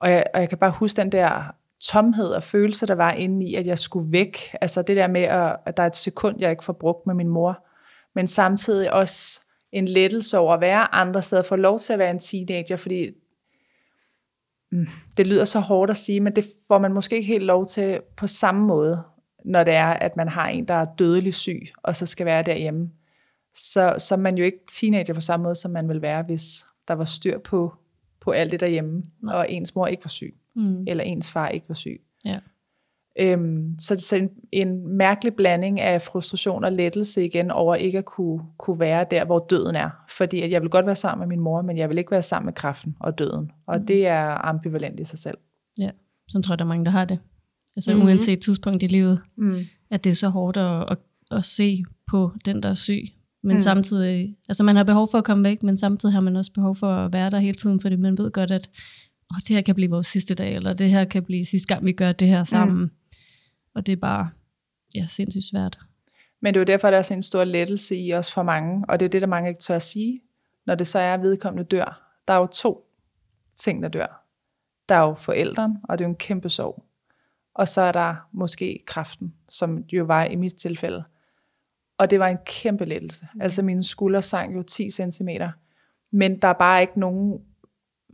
[SPEAKER 1] Og jeg, og jeg kan bare huske den der tomhed og følelse, der var inde i, at jeg skulle væk. Altså det der med, at, at der er et sekund, jeg ikke får brugt med min mor. Men samtidig også en lettelse over at være andre steder, få lov til at være en teenager, fordi det lyder så hårdt at sige, men det får man måske ikke helt lov til på samme måde, når det er, at man har en, der er dødelig syg, og så skal være derhjemme. så, så er man jo ikke teenager på samme måde, som man vil være, hvis der var styr på, på alt det derhjemme,
[SPEAKER 3] Nej.
[SPEAKER 1] og ens mor ikke var syg,
[SPEAKER 3] Mm.
[SPEAKER 1] eller ens far ikke var syg.
[SPEAKER 3] Ja.
[SPEAKER 1] Øhm, så det er en, en mærkelig blanding af frustration og lettelse igen over ikke at kunne, kunne være der, hvor døden er. Fordi at jeg vil godt være sammen med min mor, men jeg vil ikke være sammen med kraften og døden. Og
[SPEAKER 3] Mm.
[SPEAKER 1] det er ambivalent i sig selv.
[SPEAKER 3] Sådan tror jeg, der er mange, der har det. Altså
[SPEAKER 2] Mhm.
[SPEAKER 3] mm-hmm. uanset tidspunkt i livet,
[SPEAKER 1] Mm.
[SPEAKER 3] at det er så hårdt at, at, at se på den, der er syg. Men
[SPEAKER 1] mm.
[SPEAKER 3] samtidig, altså man har behov for at komme væk, men samtidig har man også behov for at være der hele tiden, fordi man ved godt, at oh, det her kan blive vores sidste dag, eller det her kan blive sidste gang, vi gør det her sammen. Mm. Og det er bare, ja, sindssygt svært.
[SPEAKER 1] Men det er jo derfor, der er sådan en stor lettelse i os for mange, og det er det, der mange ikke tør at sige, når det så er, at vedkommende dør. Der er jo to ting, der dør. Der er jo forældren, og det er jo en kæmpe sorg. Og så er der måske kræften, som jo var i mit tilfælde. Og det var en kæmpe lettelse. Altså mine skuldre sank jo 10 cm. Men der er bare ikke nogen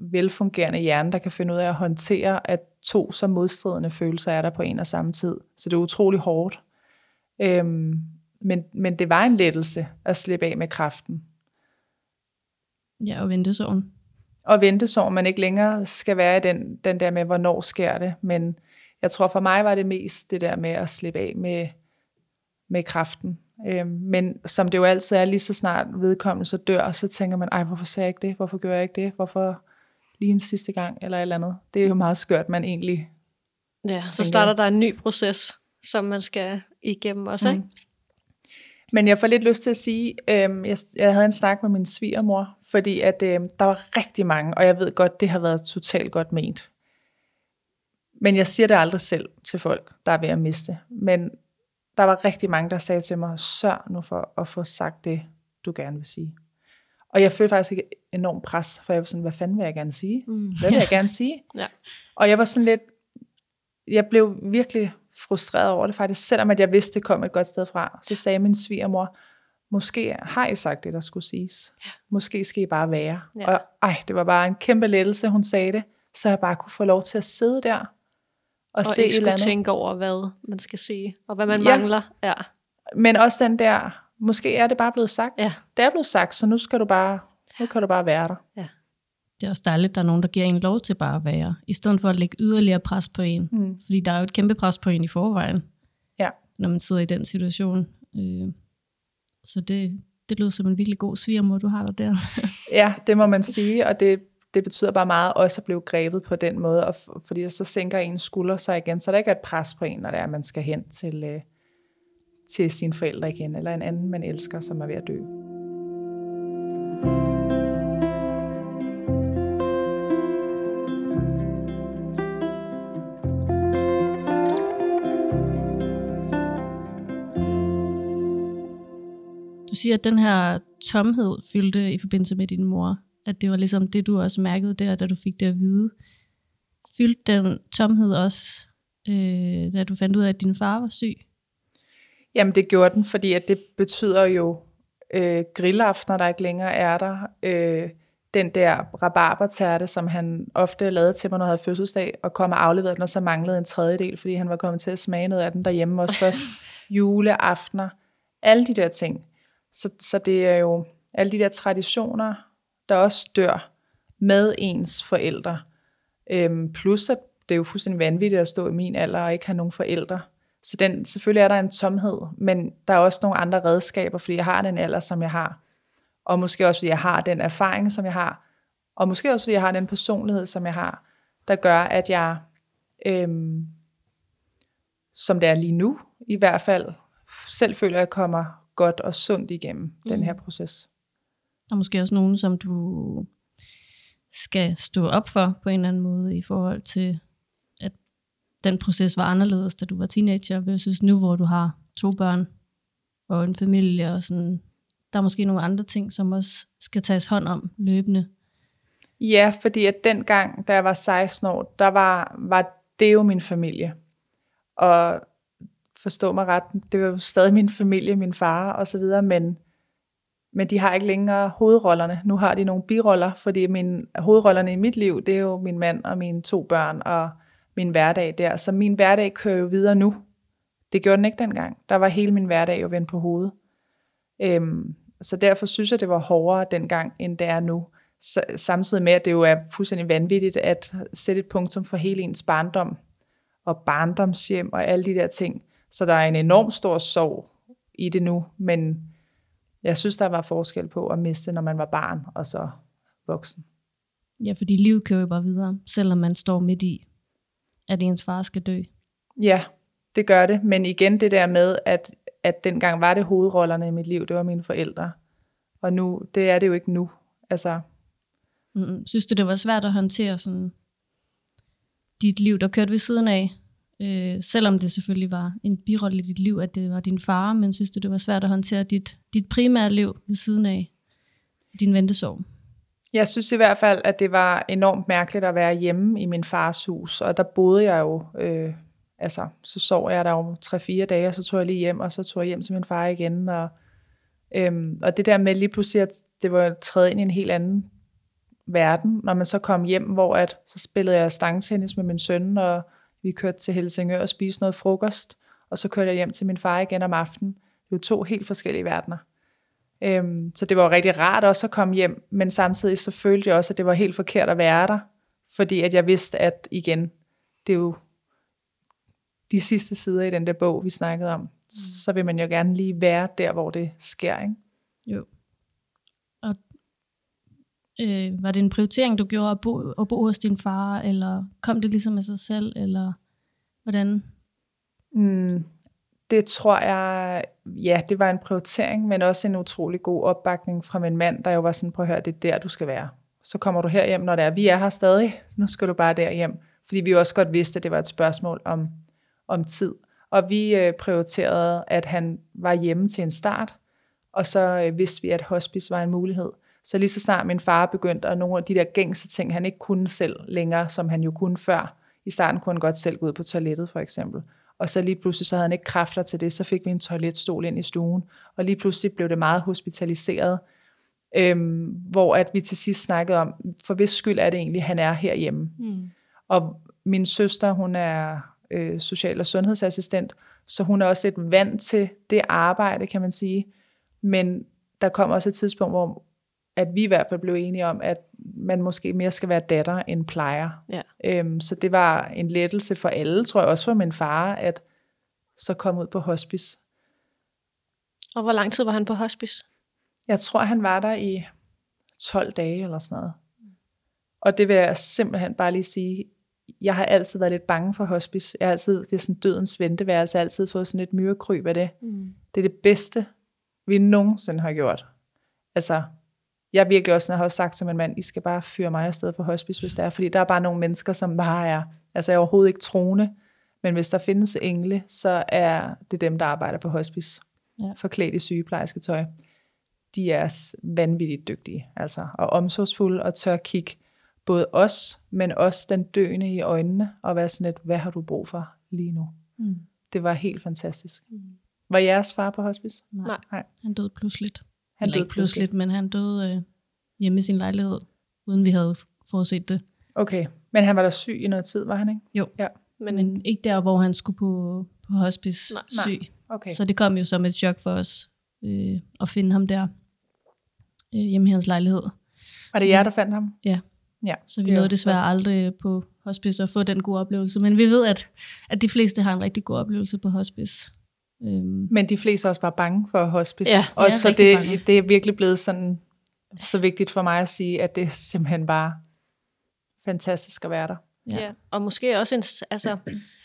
[SPEAKER 1] velfungerende hjerne, der kan finde ud af at håndtere, at to så modstridende følelser er der på en og samme tid. Så det er utrolig hårdt. Øhm, men, men det var en lettelse at slippe af med kraften.
[SPEAKER 3] Ja, og vente sorgen.
[SPEAKER 1] Og vente så, man ikke længere skal være i den, den der med, hvornår sker det. Men jeg tror for mig var det mest det der med at slippe af med, med kraften. Øhm, men som det jo altid er, lige så snart vedkommende så dør, så tænker man, ej, hvorfor sagde jeg ikke det? Hvorfor gør jeg ikke det? Hvorfor lige en sidste gang, eller et eller andet? Det er jo meget skørt, man egentlig...
[SPEAKER 2] Ja, så starter der en ny proces, som man skal igennem også, ikke?
[SPEAKER 1] Mm. Men jeg får lidt lyst til at sige, øhm, jeg, jeg havde en snak med min svigermor, fordi at øhm, der var rigtig mange, og jeg ved godt, det har været totalt godt ment. Men jeg siger det aldrig selv til folk, der er ved at miste. Men der var rigtig mange, der sagde til mig, sørg nu for at få sagt det, du gerne vil sige. Og jeg følte faktisk ikke enormt pres, for jeg var sådan, hvad fanden vil jeg gerne sige?
[SPEAKER 2] Mm.
[SPEAKER 1] Hvad vil jeg gerne sige?
[SPEAKER 2] Ja.
[SPEAKER 1] Og jeg var sådan lidt, jeg blev virkelig frustreret over det faktisk, selvom at jeg vidste, det kom et godt sted fra. Så sagde min svigermor, måske har I sagt det, der skulle siges.
[SPEAKER 2] Ja.
[SPEAKER 1] Måske skal I bare være.
[SPEAKER 2] Ja.
[SPEAKER 1] Og ej, det var bare en kæmpe lettelse, hun sagde det, så jeg bare kunne få lov til at sidde der og,
[SPEAKER 2] Og
[SPEAKER 1] se
[SPEAKER 2] ikke
[SPEAKER 1] et eller andet.
[SPEAKER 2] tænke over, hvad man skal sige, og hvad man
[SPEAKER 1] Ja.
[SPEAKER 2] mangler. Ja.
[SPEAKER 1] Men også den der, måske er det bare blevet sagt.
[SPEAKER 2] Ja.
[SPEAKER 1] Det er blevet sagt, så nu skal du bare, nu kan du bare være der.
[SPEAKER 3] Det er også dejligt, at der er nogen, der giver en lov til bare at være, i stedet for at lægge yderligere pres på en.
[SPEAKER 1] Mm.
[SPEAKER 3] Fordi der er jo et kæmpe pres på en i forvejen,
[SPEAKER 1] Ja.
[SPEAKER 3] når man sidder i den situation. Øh, så det, det lyder som en virkelig god svigermor, du har der der.
[SPEAKER 1] Ja, det må man sige, og det, det betyder bare meget også at blive grebet på den måde, og fordi så sænker ens skulder sig igen, så der ikke er et pres på en, når det er, at man skal hen til, øh, til sine forældre igen, eller en anden, man elsker, som er ved at dø.
[SPEAKER 3] Du siger, at den her tomhed fyldte i forbindelse med din mor. At det var ligesom det, du også mærkede der, da du fik det at vide. Fyldte den tomhed også, øh, da du fandt ud af, at din far var syg?
[SPEAKER 1] Jamen det gjorde den, fordi at det betyder jo øh, grillaftener, der ikke længere er der. Øh, den der rabarbertærte, som han ofte lavede til mig, når jeg havde fødselsdag, og kom og afleverede den, og så manglede en tredjedel, fordi han var kommet til at smage noget af den derhjemme også først. Juleaftener, alle de der ting. Så, så det er jo alle de der traditioner, der også dør med ens forældre. Øhm, plus at det er jo fuldstændig vanvittigt at stå i min alder og ikke have nogen forældre. Så den, selvfølgelig er der en tomhed, men der er også nogle andre redskaber, fordi jeg har den alder, som jeg har. Og måske også, fordi jeg har den erfaring, som jeg har. Og måske også, fordi jeg har den personlighed, som jeg har, der gør, at jeg, øhm, som det er lige nu, i hvert fald, selv føler, at jeg kommer godt og sundt igennem mm. den her proces.
[SPEAKER 3] Og måske også nogen, som du skal stå op for på en eller anden måde i forhold til, den proces var anderledes, da du var teenager, versus nu, hvor du har to børn og en familie og sådan. Der er måske nogle andre ting, som også skal tages hånd om løbende.
[SPEAKER 1] Ja, fordi at dengang, da jeg var 16 år, der var, var det jo min familie. Og forstå mig ret, det var jo stadig min familie, min far og så videre, men, men de har ikke længere hovedrollerne. Nu har de nogle biroller, fordi min, hovedrollerne i mit liv, det er jo min mand og mine to børn og min hverdag der. Så min hverdag kører jo videre nu. Det gjorde den ikke dengang. Der var hele min hverdag jo vendt på hovedet. Øhm, så derfor synes jeg, det var hårdere dengang, end det er nu. S- samtidig med, at det jo er fuldstændig vanvittigt at sætte et punktum for hele ens barndom og barndomshjem og alle de der ting. Så der er en enorm stor sorg i det nu, men jeg synes, der var forskel på at miste, når man var barn og så voksen.
[SPEAKER 3] Ja, fordi livet kører jo bare videre, selvom man står midt i, at ens far skal dø.
[SPEAKER 1] Ja, det gør det, men igen det der med, at, at dengang var det hovedrollerne i mit liv, det var mine forældre. Og nu, det er det jo ikke nu. Altså,
[SPEAKER 3] Mm, synes du, det var svært at håndtere sådan dit liv, der kørte ved siden af? Øh, selvom det selvfølgelig var en birolle i dit liv, at det var din far, men synes du, det var svært at håndtere dit, dit primære liv ved siden af din ventesorg?
[SPEAKER 1] Jeg synes i hvert fald, at det var enormt mærkeligt at være hjemme i min fars hus, og der boede jeg jo, øh, altså så sov jeg der jo 3-4 dage, og så tog jeg lige hjem, og så tog jeg hjem til min far igen, og, øhm, og det der med lige pludselig, at det var træet ind i en helt anden verden, når man så kom hjem, hvor at, så spillede jeg stangtennis med min søn, og vi kørte til Helsingør og spiste noget frokost, og så kørte jeg hjem til min far igen om aftenen. Det var to helt forskellige verdener. Øhm, så det var jo rigtig rart også at komme hjem, men samtidig så følte jeg også, at det var helt forkert at være der, fordi at jeg vidste, at igen, det er jo de sidste sider i den der bog, vi snakkede om, mm. så vil man jo gerne lige være der, hvor det sker, ikke?
[SPEAKER 3] Jo. Og øh, var det en prioritering, du gjorde at bo, at bo hos din far, eller kom det ligesom af sig selv, eller hvordan?
[SPEAKER 1] Mm, det tror jeg, ja, det var en prioritering, men også en utrolig god opbakning fra min mand, der jo var sådan, prøv at høre, det er der, du skal være. Så kommer du herhjem, når det er, vi er her stadig, nu skal du bare derhjem. Fordi vi også godt vidste, at det var et spørgsmål om, om tid. Og vi øh, prioriterede, at han var hjemme til en start, og så øh, vidste vi, at hospice var en mulighed. Så lige så snart min far begyndte, og nogle af de der gængse ting, han ikke kunne selv længere, som han jo kunne før. I starten kunne han godt selv gå ud på toilettet, for eksempel. Og så lige pludselig, så havde han ikke kræfter til det, så fik vi en toiletstol ind i stuen. Og lige pludselig blev det meget hospitaliseret, øhm, hvor at vi til sidst snakkede om, for hvis skyld er det egentlig, han er herhjemme. Mm. Og min søster, hun er øh, social- og sundhedsassistent, så hun er også et vant til det arbejde, kan man sige. Men der kom også et tidspunkt, hvor at vi i hvert fald blev enige om, at man måske mere skal være datter end plejer.
[SPEAKER 2] Ja.
[SPEAKER 1] Øhm, så det var en lettelse for alle, tror jeg også for min far, at så komme ud på hospice.
[SPEAKER 2] Og hvor lang tid var han på hospice?
[SPEAKER 1] Jeg tror, han var der i 12 dage eller sådan noget. Og det vil jeg simpelthen bare lige sige, jeg har altid været lidt bange for hospice. Jeg har altid, det er sådan dødens venteværelse, jeg har altid fået sådan et myrekryb af det. Mm. Det er det bedste, vi nogensinde har gjort. Altså, jeg virkelig også har også sagt til min mand, I skal bare fyre mig afsted på hospice, hvis det er, fordi der er bare nogle mennesker, som bare er, altså jeg er overhovedet ikke troende, men hvis der findes engle, så er det dem, der arbejder på hospice, ja. forklædt i sygeplejerske tøj. De er vanvittigt dygtige, altså, og omsorgsfulde og tør kigge både os, men også den døende i øjnene, og være sådan et, hvad har du brug for lige nu? Mm. Det var helt fantastisk. Mm. Var jeres far på hospice?
[SPEAKER 3] Nej, Nej. han døde pludseligt.
[SPEAKER 1] Han
[SPEAKER 3] døde pludseligt, pludseligt, men han døde øh, hjemme i sin lejlighed, uden vi havde forudset det.
[SPEAKER 1] Okay, men han var der syg i noget tid, var han ikke?
[SPEAKER 3] Jo,
[SPEAKER 1] ja.
[SPEAKER 3] men, men ikke der, hvor han skulle på, på hospice
[SPEAKER 1] Nej.
[SPEAKER 3] syg.
[SPEAKER 1] Nej. Okay.
[SPEAKER 3] Så det kom jo som et chok for os øh, at finde ham der øh, hjemme i hans lejlighed.
[SPEAKER 1] Var det jer, der fandt ham?
[SPEAKER 3] Ja.
[SPEAKER 1] ja
[SPEAKER 3] så vi nåede desværre så... aldrig på hospice at få den gode oplevelse. Men vi ved, at, at de fleste har en rigtig god oplevelse på hospice.
[SPEAKER 1] Øhm. Men de fleste er også bare bange for hospice.
[SPEAKER 3] Ja,
[SPEAKER 1] og så det, det er virkelig blevet sådan så vigtigt for mig at sige, at det er simpelthen bare fantastisk at være der.
[SPEAKER 2] Ja, ja. og måske også en, altså,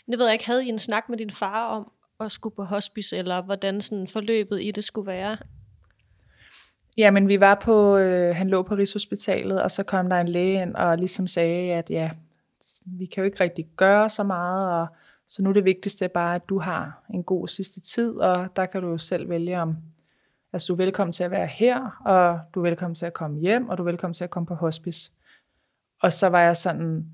[SPEAKER 2] jeg ved jeg ikke, havde I en snak med din far om at skulle på hospice, eller hvordan sådan forløbet i det skulle være?
[SPEAKER 1] Ja, men vi var på, øh, han lå på Rigshospitalet, og så kom der en læge ind og ligesom sagde, at ja, vi kan jo ikke rigtig gøre så meget, og så nu er det vigtigste bare, at du har en god sidste tid, og der kan du jo selv vælge om, altså du er velkommen til at være her, og du er velkommen til at komme hjem, og du er velkommen til at komme på hospice. Og så var jeg sådan,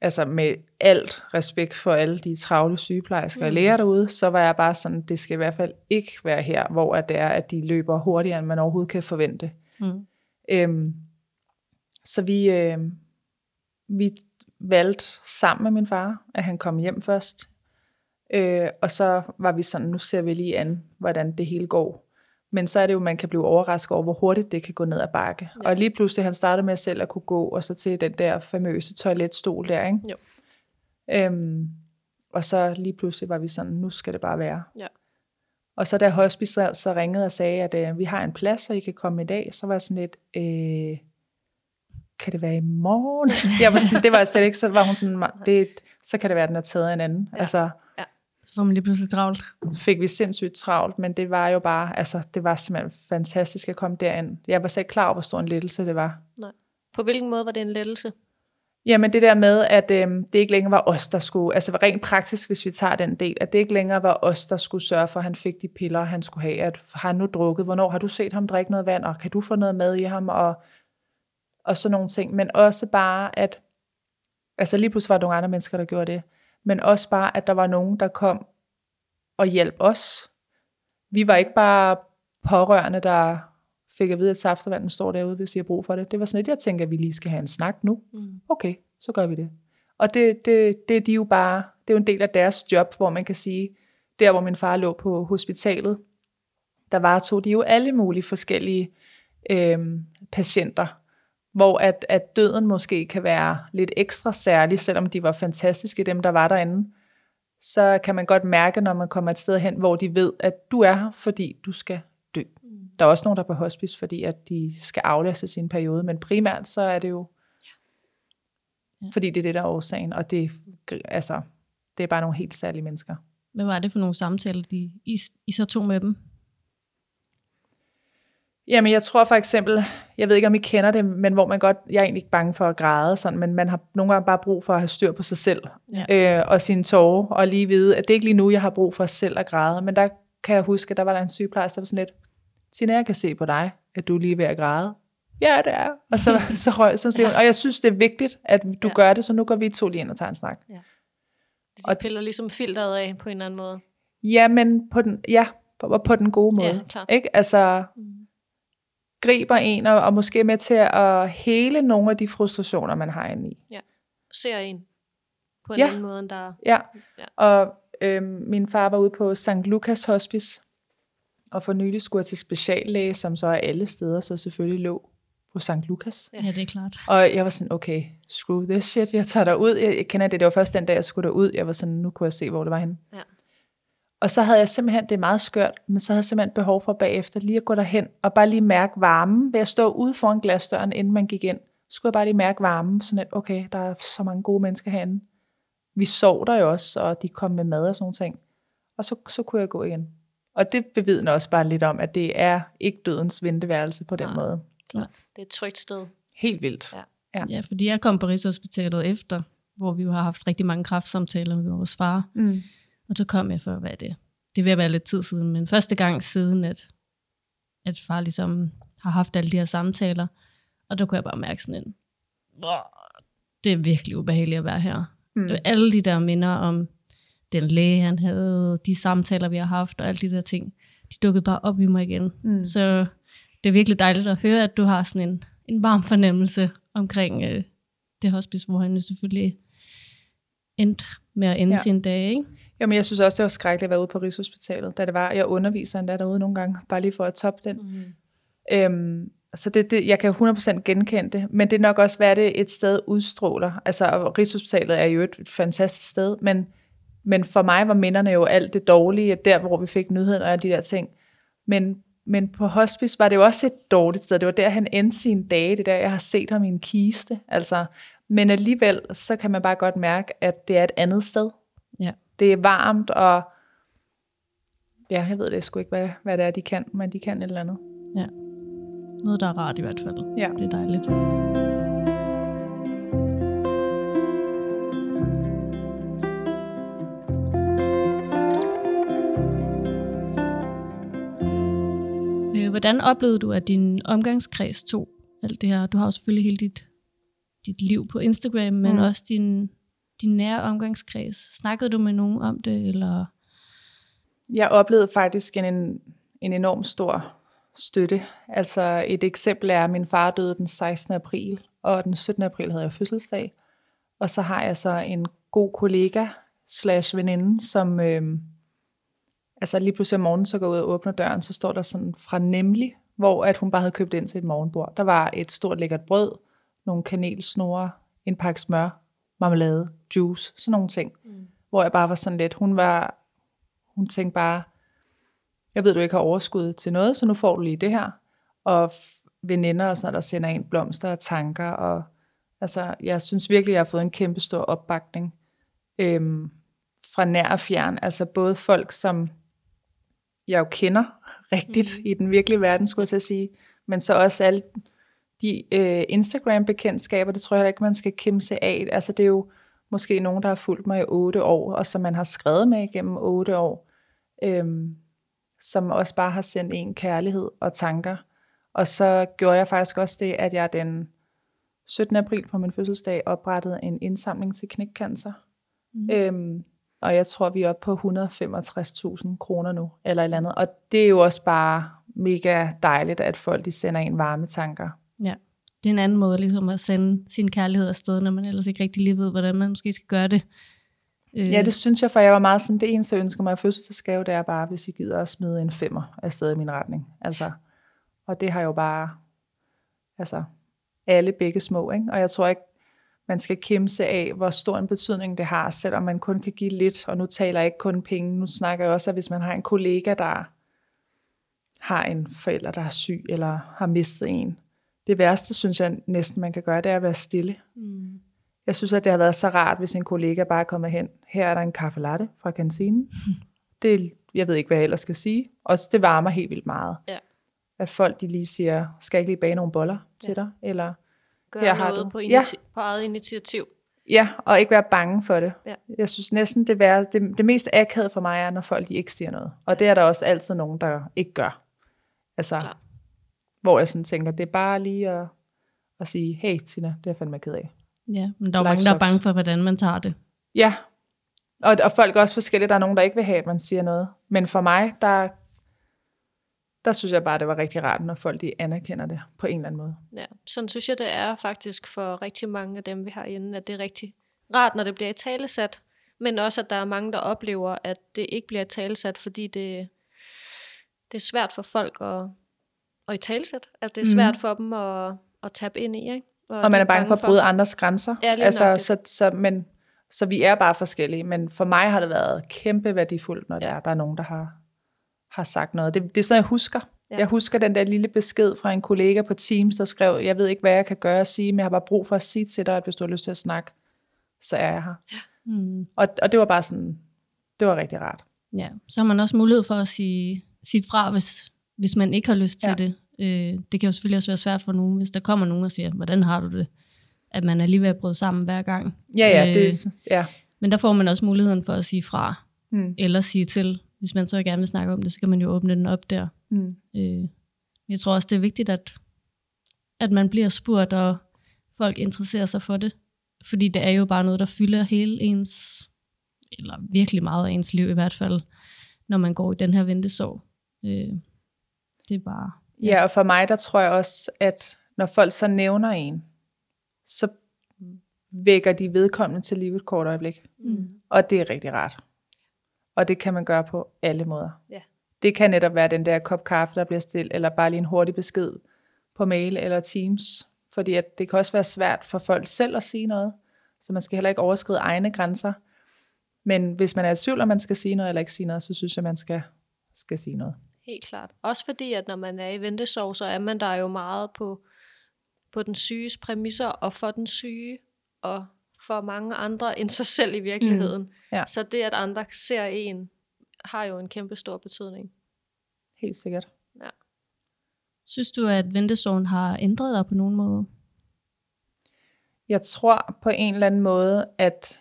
[SPEAKER 1] altså med alt respekt for alle de travle sygeplejersker og mm. læger derude, så var jeg bare sådan, det skal i hvert fald ikke være her, hvor det er, at de løber hurtigere, end man overhovedet kan forvente. Mm. Øhm, så vi, øh, vi valgte sammen med min far, at han kom hjem først. Øh, og så var vi sådan, nu ser vi lige an, hvordan det hele går. Men så er det jo, man kan blive overrasket over, hvor hurtigt det kan gå ned ad bakke. Ja. Og lige pludselig, han startede med selv at kunne gå, og så til den der famøse toiletstol der, ikke?
[SPEAKER 2] Jo.
[SPEAKER 1] Øhm, og så lige pludselig var vi sådan, nu skal det bare være.
[SPEAKER 2] Ja.
[SPEAKER 1] Og så da hospice så, ringede og sagde, at øh, vi har en plads, og I kan komme i dag, så var jeg sådan lidt, øh, kan det være i morgen? jeg var sådan, det var jeg slet ikke, så var hun sådan, det, så kan det være, at den er taget af en anden.
[SPEAKER 2] Ja.
[SPEAKER 1] Altså,
[SPEAKER 3] Så får man lige pludselig travlt.
[SPEAKER 1] så fik vi sindssygt travlt, men det var jo bare, altså, det var simpelthen fantastisk at komme derind. Jeg var slet ikke klar over, hvor stor en lettelse det var.
[SPEAKER 2] På hvilken måde var det en lettelse?
[SPEAKER 1] Jamen det der med, at øhm, det ikke længere var os, der skulle, altså rent praktisk, hvis vi tager den del, at det ikke længere var os, der skulle sørge for, at han fik de piller, han skulle have. At har han nu drukket? Hvornår har du set ham drikke noget vand? Og kan du få noget med i ham? Og, og sådan nogle ting. Men også bare, at altså lige pludselig var der nogle andre mennesker, der gjorde det. Men også bare, at der var nogen, der kom og hjalp os. Vi var ikke bare pårørende, der fik at vide, at saftevanden står derude, hvis I har brug for det. Det var sådan lidt, jeg tænker, at vi lige skal have en snak nu.
[SPEAKER 2] Mm.
[SPEAKER 1] Okay, så gør vi det. Og det, det, det er de jo bare, det er jo en del af deres job, hvor man kan sige, der hvor min far lå på hospitalet, der var tog de jo alle mulige forskellige øhm, patienter, hvor at, at døden måske kan være lidt ekstra særlig, selvom de var fantastiske, dem der var derinde, så kan man godt mærke, når man kommer et sted hen, hvor de ved, at du er her, fordi du skal dø. Der er også nogen, der er på hospice, fordi at de skal aflaste sin periode, men primært så er det jo,
[SPEAKER 3] Ja.
[SPEAKER 1] fordi det er det, der er årsagen, og det, altså, det er bare nogle helt særlige mennesker.
[SPEAKER 3] Hvad var det for nogle samtaler, de, I, I så tog med dem?
[SPEAKER 1] Jamen, jeg tror for eksempel, jeg ved ikke, om I kender det, men hvor man godt, jeg er egentlig ikke bange for at græde, sådan, men man har nogle gange bare brug for at have styr på sig selv,
[SPEAKER 3] Ja.
[SPEAKER 1] øh, og sine tårer, og lige vide, at det er ikke lige nu, jeg har brug for selv at græde, men der kan jeg huske, at der var der en sygeplejerske, der var sådan lidt, Tina, jeg kan se på dig, at du er lige ved at græde. Ja, det er. Og så, så røg, så siger hun, og jeg synes, det er vigtigt, at du
[SPEAKER 2] Ja.
[SPEAKER 1] ja. gør det, så nu går vi to lige ind og tager en snak.
[SPEAKER 2] De
[SPEAKER 1] Og-
[SPEAKER 2] piller ligesom filteret af på en eller anden måde.
[SPEAKER 1] Ja, men på den, ja, på, på den gode måde.
[SPEAKER 2] Ja, klart.
[SPEAKER 1] Ikke? Altså,
[SPEAKER 2] Mm.
[SPEAKER 1] Griber en, og, og måske er med til at hele nogle af de frustrationer, man har inde i.
[SPEAKER 2] Ser en på en
[SPEAKER 1] Ja.
[SPEAKER 2] anden måde, end der...
[SPEAKER 1] Ja,
[SPEAKER 2] Ja.
[SPEAKER 1] og øhm, min far var ude på St. Lukas Hospice, og for nylig skulle jeg til speciallæge, som så er alle steder, så selvfølgelig lå på St. Lukas.
[SPEAKER 2] Ja.
[SPEAKER 3] Ja, det er klart.
[SPEAKER 1] Og jeg var sådan, okay, screw this shit, jeg tager derud. Jeg, jeg kender det, det var først den dag, jeg skulle derud. Jeg var sådan, nu kunne jeg se, hvor det var henne.
[SPEAKER 2] Ja.
[SPEAKER 1] Og så havde jeg simpelthen, det er meget skørt, men så havde jeg simpelthen behov for bagefter lige at gå derhen og bare lige mærke varmen ved at stå ude foran glasdøren, inden man gik ind. Så skulle jeg bare lige mærke varmen, sådan at, okay, der er så mange gode mennesker herinde. Vi sov der jo også, og de kom med mad og sådan ting. Og så, så kunne jeg gå igen. Og det bevidner også bare lidt om, at det er ikke dødens venteværelse på den
[SPEAKER 2] Nej.
[SPEAKER 1] måde.
[SPEAKER 2] Det er et trygt sted.
[SPEAKER 1] Helt vildt.
[SPEAKER 2] Ja.
[SPEAKER 1] Ja.
[SPEAKER 3] Ja, fordi jeg kom på Rigshospitalet efter, hvor vi jo har haft rigtig mange kraftsamtaler med vores far.
[SPEAKER 1] Mm.
[SPEAKER 3] Og så kom jeg for, hvad er det? Det vil være lidt tid siden, men første gang siden, at, at far ligesom har haft alle de her samtaler. Og der kunne jeg bare mærke sådan en, "Åh, det er virkelig ubehageligt at være her.
[SPEAKER 1] Mm.
[SPEAKER 3] Alle de der minder om den læge, han havde, de samtaler, vi har haft, og alle de der ting, de dukkede bare op i mig igen.
[SPEAKER 1] Mm.
[SPEAKER 3] Så det er virkelig dejligt at høre, at du har sådan en, en varm fornemmelse omkring øh, det hospice, hvor han jo selvfølgelig endte med at ende
[SPEAKER 1] Ja.
[SPEAKER 3] ja. sin dag, ikke?
[SPEAKER 1] Jamen, jeg synes også, det var skrækkeligt at være ude på Rigshospitalet, da det var, jeg underviser endda derude nogle gange, bare lige for at toppe den.
[SPEAKER 2] Mm.
[SPEAKER 1] Øhm, så det, det, jeg kan 100% genkende det, men det er nok også, hvad det et sted udstråler. Altså, Rigshospitalet er jo et, et fantastisk sted, men, men for mig var minderne jo alt det dårlige, der hvor vi fik nyheden og alle de der ting. Men, men på hospice var det jo også et dårligt sted. Det var der, han endte sine dage. Det er der, jeg har set ham i en kiste. Altså, men alligevel, så kan man bare godt mærke, at det er et andet sted.
[SPEAKER 3] Ja.
[SPEAKER 1] Det er varmt, og ja, jeg ved det sgu ikke, hvad, hvad det er, de kan, men de kan et eller andet.
[SPEAKER 3] Noget, der er rart i hvert fald.
[SPEAKER 1] Ja.
[SPEAKER 3] Det er dejligt. Øh, Hvordan oplevede du, at din omgangskreds tog alt det her? Du har jo selvfølgelig hele dit, dit liv på Instagram, men
[SPEAKER 1] mm.
[SPEAKER 3] også din, din nære omgangskreds. Snakkede du med nogen om det, eller...
[SPEAKER 1] Jeg oplevede faktisk en, en, enorm stor støtte. Altså et eksempel er, at min far døde den 16. april, og den 17. april havde jeg fødselsdag. Og så har jeg så en god kollega slash veninde, som, øh, altså lige pludselig om morgenen, så går ud og åbner døren, så står der sådan fra nemlig, hvor at hun bare havde købt ind til et morgenbord. Der var et stort lækkert brød, nogle kanelsnore, en pakke smør, marmelade, juice, sådan nogle ting. Mm. Hvor jeg bare var sådan lidt, hun var, hun tænkte bare, jeg ved, du ikke har overskud til noget, så nu får du lige det her. Og veninder og sådan noget, der sender en blomster og tanker, og altså, jeg synes virkelig, jeg har fået en kæmpe stor opbakning øhm, fra nær og fjern. Altså både folk, som jeg jo kender rigtigt mm. i den virkelige verden, skulle jeg sige, men så også alle de øh, Instagram-bekendtskaber, det tror jeg ikke, man skal sig af. Altså det er jo måske nogen, der har fulgt mig i otte år, og som man har skrevet med igennem otte år, øhm, som også bare har sendt en kærlighed og tanker. Og så gjorde jeg faktisk også det, at jeg den 17. april på min fødselsdag oprettede en indsamling til knækcancer. Mm. Øhm, og jeg tror, vi er oppe på 165.000 kroner nu, eller et eller andet. Og det er jo også bare mega dejligt, at folk de sender en varme tanker.
[SPEAKER 3] Ja, det er en anden måde ligesom at sende sin kærlighed afsted, når man ellers ikke rigtig lige ved, hvordan man måske skal gøre det.
[SPEAKER 1] Øh. Ja, det synes jeg, for jeg var meget sådan, det eneste, jeg ønsker mig i fødselsdagsgave, det er bare, hvis I gider at smide en femmer afsted i min retning. Altså, og det har jo bare, altså, alle begge små, ikke? Og jeg tror ikke, man skal kæmpe af, hvor stor en betydning det har, selvom man kun kan give lidt, og nu taler jeg ikke kun penge, nu snakker jeg også, at hvis man har en kollega, der har en forælder, der er syg, eller har mistet en. Det værste, synes jeg næsten, man kan gøre, det er at være stille. Mm. Jeg synes, at det har været så rart, hvis en kollega bare kommer hen. Her er der en kaffe latte fra kantinen. Mm. Det, jeg ved ikke, hvad jeg ellers skal sige. Og det varmer helt vildt meget. Ja. At folk de lige siger, skal jeg ikke lige bage nogle boller ja. til dig? Eller
[SPEAKER 2] Gør her har du. På, ja. på eget initiativ.
[SPEAKER 1] Ja, og ikke være bange for det. Ja. Jeg synes næsten, det, værre, det, det mest akavede for mig er, når folk de ikke siger noget. Og det er der også altid nogen, der ikke gør. Altså, Klar. Hvor jeg sådan tænker, det er bare lige at, at sige, hey Tina, det er jeg fandme ked af.
[SPEAKER 3] Ja, men der er mange, der er bange for, hvordan man tager det.
[SPEAKER 1] Ja, og, og folk er også forskellige. Der er nogen, der ikke vil have, at man siger noget. Men for mig, der, der synes jeg bare, det var rigtig rart, når folk de anerkender det på en eller anden måde.
[SPEAKER 2] Ja, sådan synes jeg, det er faktisk for rigtig mange af dem, vi har inde, at det er rigtig rart, når det bliver i talesat, men også, at der er mange, der oplever, at det ikke bliver i talesat, fordi det, det er svært for folk at, at i talesat, at det er svært mm. for dem at, at tabe ind i, ikke?
[SPEAKER 1] Og, og man er bange for at bryde andres grænser. Ja, altså, så, så, men, så vi er bare forskellige, men for mig har det været kæmpe værdifuldt, når ja. der, er, der er nogen, der har, har sagt noget. Det, det er sådan, jeg husker. Ja. Jeg husker den der lille besked fra en kollega på Teams, der skrev, jeg ved ikke, hvad jeg kan gøre og sige, men jeg har bare brug for at sige til dig, at hvis du har lyst til at snakke, så er jeg her. Ja. Mm. Og, og det var bare sådan, det var rigtig rart.
[SPEAKER 3] Ja, så har man også mulighed for at sige, sige fra, hvis, hvis man ikke har lyst til ja. det. Øh, det kan jo selvfølgelig også være svært for nogen, hvis der kommer nogen og siger, hvordan har du det? At man er lige ved at bryde sammen hver gang.
[SPEAKER 1] Ja, ja. Øh, det, ja.
[SPEAKER 3] Men der får man også muligheden for at sige fra, mm. eller sige til. Hvis man så gerne vil snakke om det, så kan man jo åbne den op der. Mm. Øh, jeg tror også, det er vigtigt, at, at man bliver spurgt, og folk interesserer sig for det. Fordi det er jo bare noget, der fylder hele ens, eller virkelig meget af ens liv i hvert fald, når man går i den her ventesorg. Øh, det er bare...
[SPEAKER 1] Ja. ja, og for mig, der tror jeg også, at når folk så nævner en, så vækker de vedkommende til livet et kort øjeblik. Mm. Og det er rigtig rart. Og det kan man gøre på alle måder. Ja. Det kan netop være den der kop kaffe, der bliver stillet, eller bare lige en hurtig besked på mail eller Teams. Fordi at det kan også være svært for folk selv at sige noget, så man skal heller ikke overskride egne grænser. Men hvis man er i tvivl, om man skal sige noget eller ikke sige noget, så synes jeg, man skal, skal sige noget.
[SPEAKER 2] Helt klart. Også fordi, at når man er i ventesorg, så er man der jo meget på, på den syges præmisser, og for den syge, og for mange andre end sig selv i virkeligheden. Mm. Ja. Så det, at andre ser en, har jo en kæmpe stor betydning.
[SPEAKER 1] Helt sikkert. Ja.
[SPEAKER 3] Synes du, at ventesorgen har ændret dig på nogen måde?
[SPEAKER 1] Jeg tror på en eller anden måde, at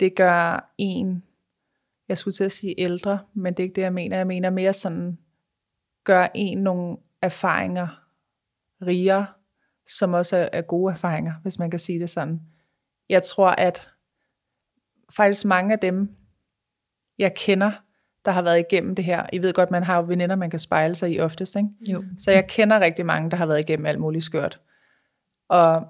[SPEAKER 1] det gør en, jeg skulle til at sige ældre, men det er ikke det, jeg mener. Jeg mener mere sådan, gør en nogle erfaringer rigere, som også er gode erfaringer, hvis man kan sige det sådan. Jeg tror, at faktisk mange af dem, jeg kender, der har været igennem det her. I ved godt, man har jo veninder, man kan spejle sig i oftest. Ikke? Jo. Så jeg kender rigtig mange, der har været igennem alt muligt skørt. Og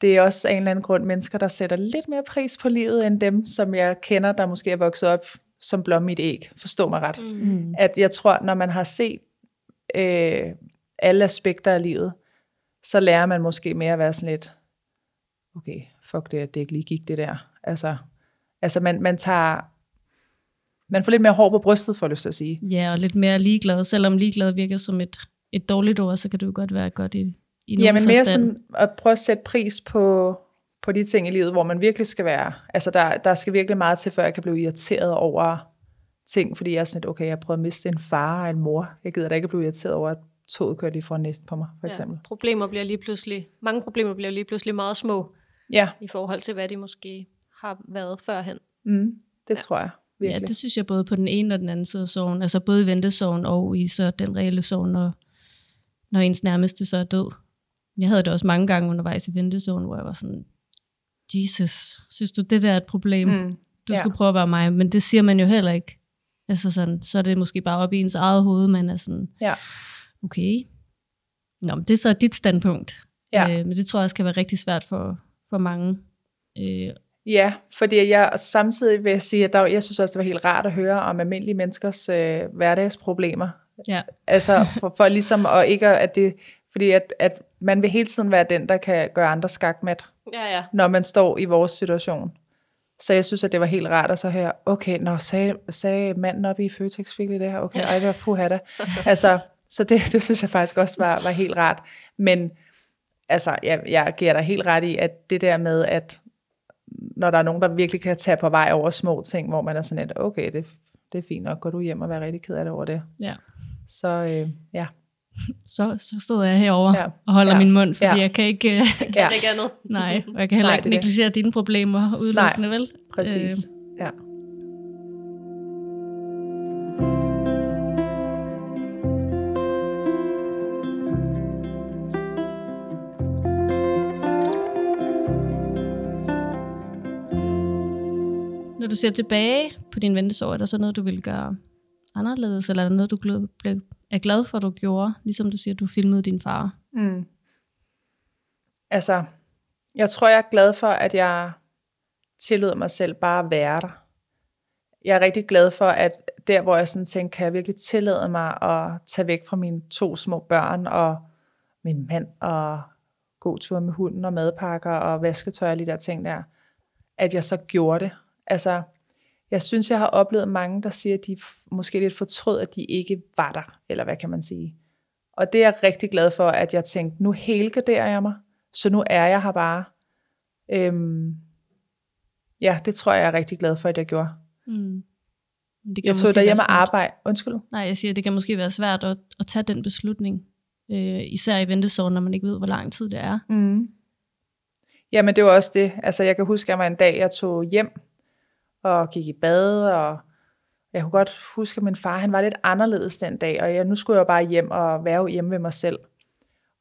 [SPEAKER 1] det er også af en eller anden grund mennesker, der sætter lidt mere pris på livet, end dem, som jeg kender, der måske er vokset op som blomme i et æg. Forstå mig ret.
[SPEAKER 2] Mm.
[SPEAKER 1] At jeg tror, når man har set øh, alle aspekter af livet, så lærer man måske mere at være sådan lidt, okay, fuck det, at det ikke lige gik det der. Altså, altså man, man tager, man får lidt mere hår på brystet, for lyst til at sige.
[SPEAKER 3] Ja, og lidt mere ligeglad. Selvom ligeglad virker som et, et dårligt ord, så kan det jo godt være godt i, i
[SPEAKER 1] Ja, men mere sådan at prøve at sætte pris på, på de ting i livet, hvor man virkelig skal være. Altså, der, der skal virkelig meget til, før jeg kan blive irriteret over ting, fordi jeg er sådan lidt, okay, jeg har prøvet at miste en far og en mor. Jeg gider da ikke at blive irriteret over, at toget kørte lige foran næsten på mig, for eksempel.
[SPEAKER 2] Ja, problemer bliver lige pludselig, mange problemer bliver lige pludselig meget små,
[SPEAKER 1] Ja,
[SPEAKER 2] i forhold til, hvad de måske har været førhen.
[SPEAKER 1] mm, det
[SPEAKER 2] Ja.
[SPEAKER 1] tror jeg
[SPEAKER 3] Ja,
[SPEAKER 1] virkelig.
[SPEAKER 3] det synes jeg både på den ene og den anden side af sorgen. Altså både i ventesorgen og i så den reelle sorg, når, når ens nærmeste så er død. Jeg havde det også mange gange undervejs i ventesorgen, hvor jeg var sådan, Jesus, synes du, det der er et problem? Mm, Du
[SPEAKER 1] ja.
[SPEAKER 3] skulle prøve at være mig. Men det siger man jo heller ikke. Altså sådan, så er det måske bare op i ens eget hoved, man er sådan,
[SPEAKER 1] Ja.
[SPEAKER 3] okay. Nå, men det er så dit standpunkt.
[SPEAKER 1] Ja.
[SPEAKER 3] Øh, men det tror jeg også kan være rigtig svært for, for mange. Øh,
[SPEAKER 1] Ja, fordi jeg samtidig vil jeg sige, at der, jeg synes også, det var helt rart at høre om almindelige menneskers øh, hverdagsproblemer.
[SPEAKER 3] ja.
[SPEAKER 1] Altså for, for ligesom at ikke at det, fordi at, at man vil hele tiden være den, der kan gøre andre skakmat,
[SPEAKER 2] Ja, ja.
[SPEAKER 1] når man står i vores situation. Så jeg synes, at det var helt rart at så her, okay, når sagde, sagde manden oppe i Føtex virkelig det her, okay, ej, det var puha da. Altså, så det, det synes jeg faktisk også var, var helt rart. Men altså, jeg, jeg giver dig helt ret i, at det der med, at når der er nogen, der virkelig kan tage på vej over små ting, hvor man er sådan lidt, okay, det, det er fint nok, går du hjem og være rigtig ked af det over det.
[SPEAKER 3] ja.
[SPEAKER 1] Så øh, ja,
[SPEAKER 3] Så, så stod jeg herovre
[SPEAKER 1] Ja.
[SPEAKER 3] og holder
[SPEAKER 1] Ja.
[SPEAKER 3] min mund, fordi
[SPEAKER 1] Ja.
[SPEAKER 3] jeg kan ikke... øh,
[SPEAKER 2] Kan
[SPEAKER 1] Ja.
[SPEAKER 2] ikke andet.
[SPEAKER 3] nej, og jeg kan heller
[SPEAKER 1] Nej,
[SPEAKER 3] ikke
[SPEAKER 1] er det.
[SPEAKER 3] negligere dine problemer udelukkende, vel?
[SPEAKER 1] præcis. Øh. Ja.
[SPEAKER 3] Når du ser tilbage på din ventesår, er der så noget, du vil gøre anderledes, eller er der noget, du blev, er glad for, du gjorde? Ligesom du siger, du filmede din far.
[SPEAKER 1] Mm. Altså, jeg tror, jeg er glad for, at jeg tillod mig selv bare at være der. Jeg er rigtig glad for, at der, hvor jeg sådan tænkte, kan jeg virkelig tillade mig at tage væk fra mine to små børn og min mand og gå tur med hunden og madpakker og vasketøj og de der ting der, at jeg så gjorde det. Altså, jeg synes, jeg har oplevet mange, der siger, at de måske lidt fortrød, at de ikke var der, eller hvad kan man sige. Og det er jeg rigtig glad for, at jeg tænkte, nu helgarderer jeg mig, så nu er jeg her bare. Øhm, ja, det tror jeg, jeg er rigtig glad for, at jeg gjorde.
[SPEAKER 3] Mm. Det
[SPEAKER 1] Jeg tog derhjemme og arbejde. Undskyld.
[SPEAKER 3] Nej, jeg siger, det kan måske være svært at, at tage den beslutning. Øh, især i ventesorgen, når man ikke ved, hvor lang tid det er.
[SPEAKER 1] Mm. Jamen, det var også det. Altså, jeg kan huske, at jeg var en dag, jeg tog hjem og gik i bad, og jeg kunne godt huske, at min far, han var lidt anderledes den dag, og jeg, nu skulle jeg bare hjem og være hjemme ved mig selv.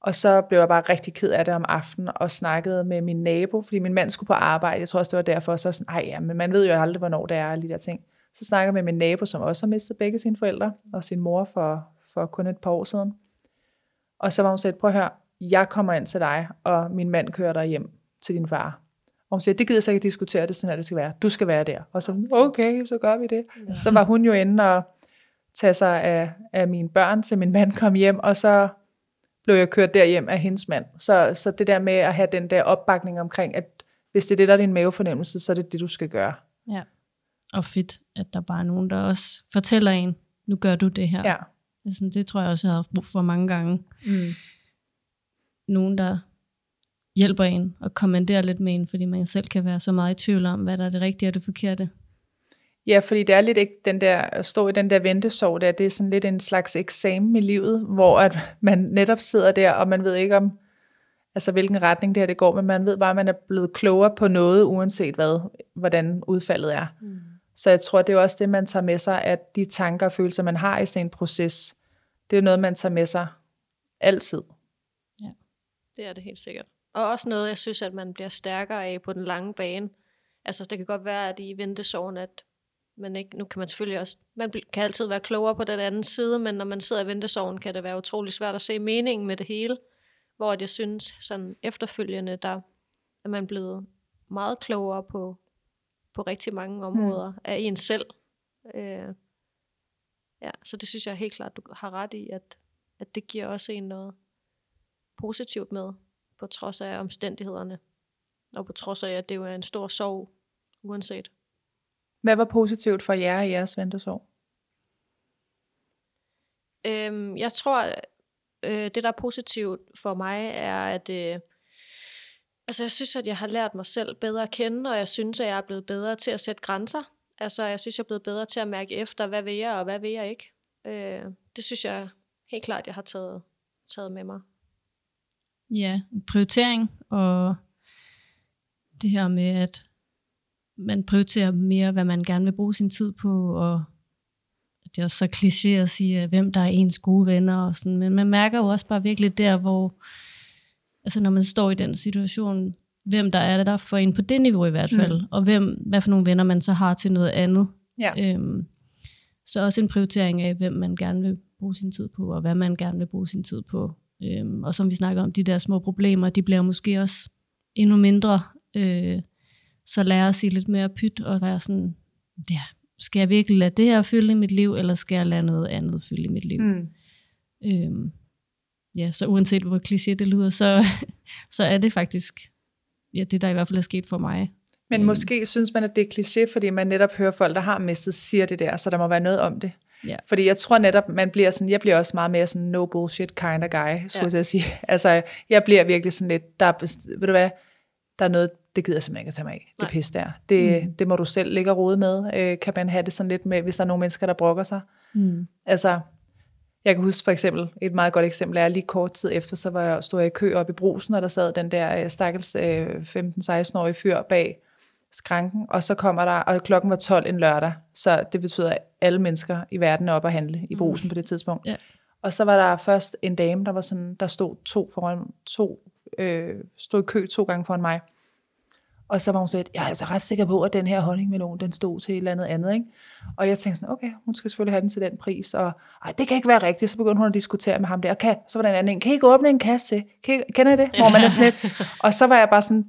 [SPEAKER 1] Og så blev jeg bare rigtig ked af det om aftenen, og snakkede med min nabo, fordi min mand skulle på arbejde. Jeg tror også, det var derfor, så sådan, ej ja, men man ved jo aldrig, hvornår det er, og de der ting. Så snakkede jeg med min nabo, som også har mistet begge sine forældre, og sin mor for, for kun et par år siden. Og så var hun sagt, prøv at høre, jeg kommer ind til dig, og min mand kører dig hjem til din far. Og hun siger, det gider så ikke diskutere, det sådan, at det skal være. Du skal være der. Og så, okay, så gør vi det. Ja. Så var hun jo inde og tage sig af, af mine børn, til min mand kom hjem, og så blev jeg kørt derhjem af hendes mand. Så, så det der med at have den der opbakning omkring, at hvis det er det, der er din mavefornemmelse, så er det det, du skal gøre.
[SPEAKER 3] Ja. Og fedt, at der bare er nogen, der også fortæller en, nu gør du det her.
[SPEAKER 1] Ja.
[SPEAKER 3] Altså, det tror jeg også, jeg har brug for mange gange.
[SPEAKER 1] Mm.
[SPEAKER 3] Nogen, der hjælper en og kommanderer lidt med en, fordi man selv kan være så meget i tvivl om, hvad der er det rigtige og det forkerte.
[SPEAKER 1] Ja, fordi det er lidt ikke den der, at stå i den der ventesorg der, det er sådan lidt en slags eksamen i livet, hvor at man netop sidder der, og man ved ikke om, altså hvilken retning det her det går, men man ved bare, at man er blevet klogere på noget, uanset hvad, hvordan udfaldet er. Mm. Så jeg tror, det er også det, man tager med sig, at de tanker og følelser, man har i sådan en proces, det er noget, man tager med sig altid.
[SPEAKER 2] Det er det helt sikkert. Og også noget, jeg synes, at man bliver stærkere af på den lange bane. Altså, det kan godt være, at i ventesorgen, at man ikke, nu kan man selvfølgelig også, man kan altid være klogere på den anden side, men når man sidder i ventesorgen, kan det være utrolig svært at se meningen med det hele. Hvor jeg synes, sådan efterfølgende, der er man blevet meget klogere på, på rigtig mange områder mm. af en selv. Øh, ja, så det synes jeg helt klart, du har ret i, at, at det giver også en noget positivt med, på trods af omstændighederne. Og på trods af, at det jo er en stor sorg, uanset.
[SPEAKER 1] Hvad var positivt for jer i jeres ventesorg?
[SPEAKER 2] Øhm, jeg tror, øh, det der er positivt for mig, er, at øh, altså, jeg synes, at jeg har lært mig selv bedre at kende, og jeg synes, at jeg er blevet bedre til at sætte grænser. Altså, jeg synes, jeg er blevet bedre til at mærke efter, hvad vil jeg, og hvad vil jeg ikke. Øh, det synes jeg helt klart, jeg har taget, taget med mig.
[SPEAKER 3] Ja, prioritering, og det her med, at man prioriterer mere, hvad man gerne vil bruge sin tid på, og det er også så kliché at sige, hvem der er ens gode venner og sådan, men man mærker jo også bare virkelig der, hvor, altså når man står i den situation, hvem der er der for en på det niveau i hvert fald, mm. og hvem, hvad for nogle venner man så har til noget andet.
[SPEAKER 1] Ja.
[SPEAKER 3] Øhm, så også en prioritering af, hvem man gerne vil bruge sin tid på, og hvad man gerne vil bruge sin tid på. Øhm, og som vi snakker om, de der små problemer, de bliver måske også endnu mindre. Øh, så lære at sige lidt mere pyt og være sådan, ja, skal jeg virkelig lade det her fylde i mit liv, eller skal jeg lade noget andet fylde i mit liv?
[SPEAKER 1] Mm.
[SPEAKER 3] Øhm, ja, så uanset hvor kliché det lyder, så, så er det faktisk ja, det, der i hvert fald er sket for mig.
[SPEAKER 1] Men
[SPEAKER 3] Øhm.
[SPEAKER 1] måske synes man, at det er kliché, fordi man netop hører folk, der har mistet, siger det der, så der må være noget om det.
[SPEAKER 3] Ja.
[SPEAKER 1] Fordi jeg tror netop, man bliver sådan, jeg bliver også meget mere sådan no bullshit kind of guy, skulle
[SPEAKER 2] Ja.
[SPEAKER 1] jeg sige. Altså, jeg bliver virkelig sådan lidt, der er, ved du hvad, der er noget, det gider jeg simpelthen ikke at tage mig af, det
[SPEAKER 2] Nej.
[SPEAKER 1] pis der. Det,
[SPEAKER 3] Mm.
[SPEAKER 1] det må du selv ligge og rode med. Øh, kan man have det sådan lidt med, hvis der er nogle mennesker, der brokker sig.
[SPEAKER 3] Mm.
[SPEAKER 1] Altså, jeg kan huske for eksempel, et meget godt eksempel er, lige kort tid efter, så var jeg, stod jeg i kø op i brusen, og der sad den der øh, stakkels øh, 15-16-årige fyr bag skranken, og så kommer der, og klokken var 12 en lørdag, så det betyder, at alle mennesker i verden er oppe at handle i brusen mm. på det tidspunkt.
[SPEAKER 3] Ja.
[SPEAKER 1] Og så var der først en dame, der var sådan, der stod to foran, to, øh, stod i kø to gange foran mig. Og så var hun sådan, jeg er altså ret sikker på, at den her honningmelon, den stod til et eller andet andet, ikke? Og jeg tænkte sådan, okay, hun skal selvfølgelig have den til den pris, og ej, det kan ikke være rigtigt. Så begyndte hun at diskutere med ham der, okay, så var der en anden en, kan I ikke åbne en kasse til? Kan I, kender I det? Hvor man er sådan lidt. Og så var jeg bare sådan,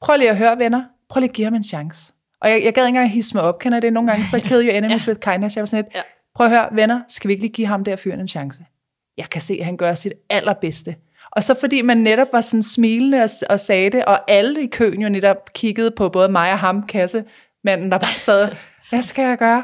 [SPEAKER 1] prøv lige at høre, venner, prøv lige at give ham en chance. Og jeg, jeg gad ikke engang hisse mig op, kender det? Nogle gange, så kill your enemies with kindness. Jeg var sådan lidt,
[SPEAKER 2] Ja.
[SPEAKER 1] prøv at høre, venner, skal vi ikke lige give ham der fyren en chance? Jeg kan se, at han gør sit allerbedste. Og så fordi man netop var sådan smilende og, og sagde det, og alle i køen jo netop kiggede på både mig og ham, kassemanden, der bare sad, hvad skal jeg gøre?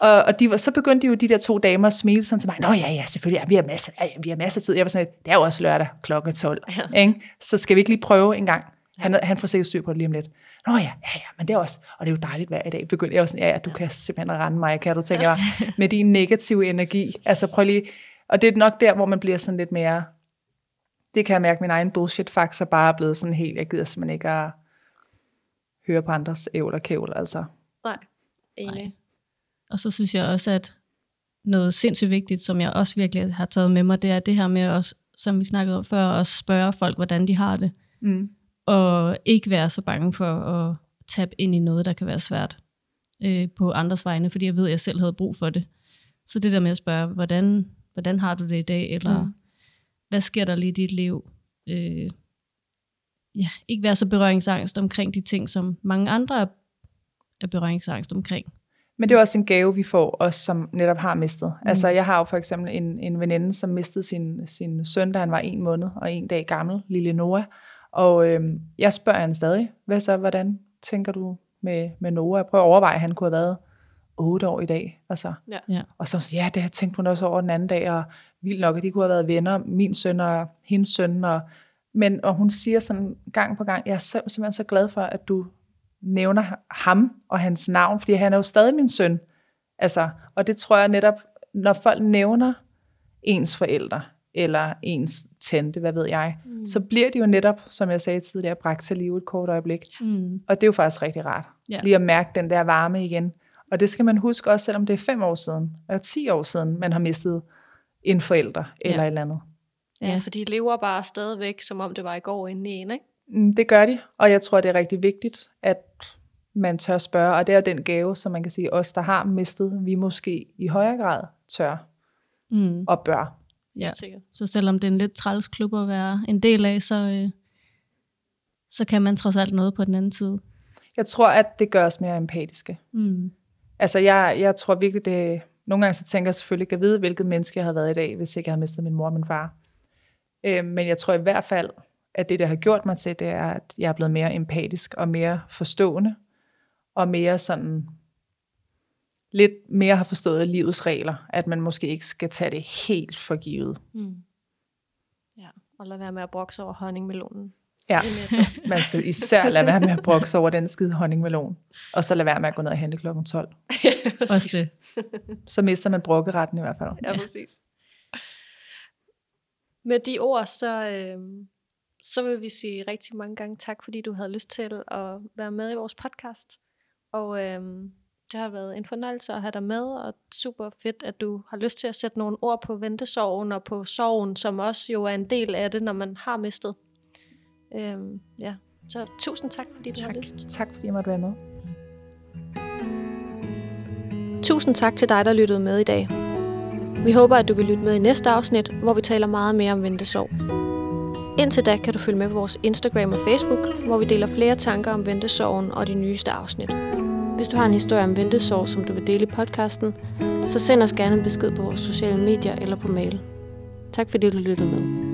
[SPEAKER 1] Og, og de var, så begyndte de jo de der to damer at smile sådan til mig, nå ja, ja, selvfølgelig, ja, vi, har masser, ja, vi har masser af tid. Jeg var sådan det er jo også lørdag klokken 12, ja. ikke? så skal vi ikke lige prøve en gang? Han, han får sikkert styr på det lige om lidt. Nå ja, ja, ja, men det er også, og det er jo dejligt hver i dag. Begyndte jeg var sådan, ja, ja, du kan simpelthen rende mig, kan du tænke mig, med din negative energi. Altså prøv lige, og det er nok der, hvor man bliver sådan lidt mere, det kan jeg mærke, min egen bullshit faktor bare er blevet sådan helt, jeg gider simpelthen ikke at høre på andres ævl og kævl, altså.
[SPEAKER 2] Nej, enig.
[SPEAKER 3] Og så synes jeg også, at noget sindssygt vigtigt, som jeg også virkelig har taget med mig, det er det her med også, som vi snakkede om før, at spørge folk, hvordan de har det.
[SPEAKER 1] Mm.
[SPEAKER 3] Og ikke være så bange for at tabe ind i noget, der kan være svært øh, på andres vegne, fordi jeg ved, at jeg selv havde brug for det. Så det der med at spørge, hvordan, hvordan har du det i dag, eller
[SPEAKER 1] Mm.
[SPEAKER 3] hvad sker der lige i dit liv? Øh, ja, ikke være så berøringsangst omkring de ting, som mange andre er, er berøringsangst omkring.
[SPEAKER 1] Men det er også en gave, vi får, os som netop har mistet. Mm. Altså, jeg har jo for eksempel en, en veninde, som mistede sin, sin søn, da han var en måned og en dag gammel, lille Noah. Og øhm, jeg spørger hende stadig, hvad så, hvordan tænker du med, med Noah? Jeg prøver at overveje, at han kunne have været otte år i dag. Altså.
[SPEAKER 2] Ja.
[SPEAKER 3] Ja.
[SPEAKER 1] Og så ja, det tænkte hun også over den anden dag, og vildt nok, at de kunne have været venner, min søn og hendes søn. Og, men, og hun siger sådan gang på gang, jeg er så, simpelthen så glad for, at du nævner ham og hans navn, fordi han er jo stadig min søn. Altså, og det tror jeg netop, når folk nævner ens forældre, eller ens tante, hvad ved jeg, mm. så bliver de jo netop, som jeg sagde tidligere, bragt til live et kort øjeblik.
[SPEAKER 3] Mm.
[SPEAKER 1] Og det er jo faktisk rigtig rart.
[SPEAKER 3] Ja.
[SPEAKER 1] Lige at mærke den der varme igen. Og det skal man huske også, selvom det er fem år siden, eller ti år siden, man har mistet en forælder eller et eller andet.
[SPEAKER 2] Ja,
[SPEAKER 3] Ja.
[SPEAKER 2] for de lever bare stadigvæk, som om det var i går inde i en, ikke?
[SPEAKER 1] Mm, Det gør de, og jeg tror, det er rigtig vigtigt, at man tør spørge, og det er den gave, som man kan sige, os, der har mistet, vi måske i højere grad tør
[SPEAKER 3] Mm.
[SPEAKER 1] og bør.
[SPEAKER 3] Ja.
[SPEAKER 2] Sikkert.
[SPEAKER 3] Så selvom det er en lidt træls klub at være en del af, så, øh, så kan man trods alt noget på den anden side.
[SPEAKER 1] Jeg tror, at det gør os mere empatiske.
[SPEAKER 3] Mm.
[SPEAKER 1] Altså, jeg, jeg tror virkelig, det... Nogle gange så tænker jeg selvfølgelig, at vide, hvilket menneske jeg havde været i dag, hvis ikke jeg havde mistet min mor og min far. Øh, men jeg tror i hvert fald, at det, der har gjort mig til, det er, at jeg er blevet mere empatisk og mere forstående, og mere sådan, lidt mere har forstået livets regler, at man måske ikke skal tage det helt for givet.
[SPEAKER 2] Mm. Ja, og lade være med at brokse over honningmelonen.
[SPEAKER 1] Ja, man skal især lade være med at brokse over den skide honningmelon, og så lade være med at gå ned og hente klokken 12.
[SPEAKER 3] Også det.
[SPEAKER 1] Så mister man brokkeretten i hvert fald.
[SPEAKER 2] Ja, præcis. Med de ord, så, øh, så vil vi sige rigtig mange gange tak, fordi du havde lyst til at være med i vores podcast. Og øh, det har været en fornøjelse at have dig med, og super fedt, at du har lyst til at sætte nogle ord på ventesorgen og på sorgen, som også jo er en del af det, når man har mistet. Øh, ja. Så tusind tak, fordi du
[SPEAKER 1] tak.
[SPEAKER 2] har lyst.
[SPEAKER 1] Tak, fordi jeg måtte være med.
[SPEAKER 2] Tusind tak til dig, der lyttede med i dag. Vi håber, at du vil lytte med i næste afsnit, hvor vi taler meget mere om ventesorg. Indtil da kan du følge med på vores Instagram og Facebook, hvor vi deler flere tanker om ventesorgen og de nyeste afsnit. Hvis du har en historie om ventesorg, som du vil dele i podcasten, så send os gerne en besked på vores sociale medier eller på mail. Tak fordi du lyttede med.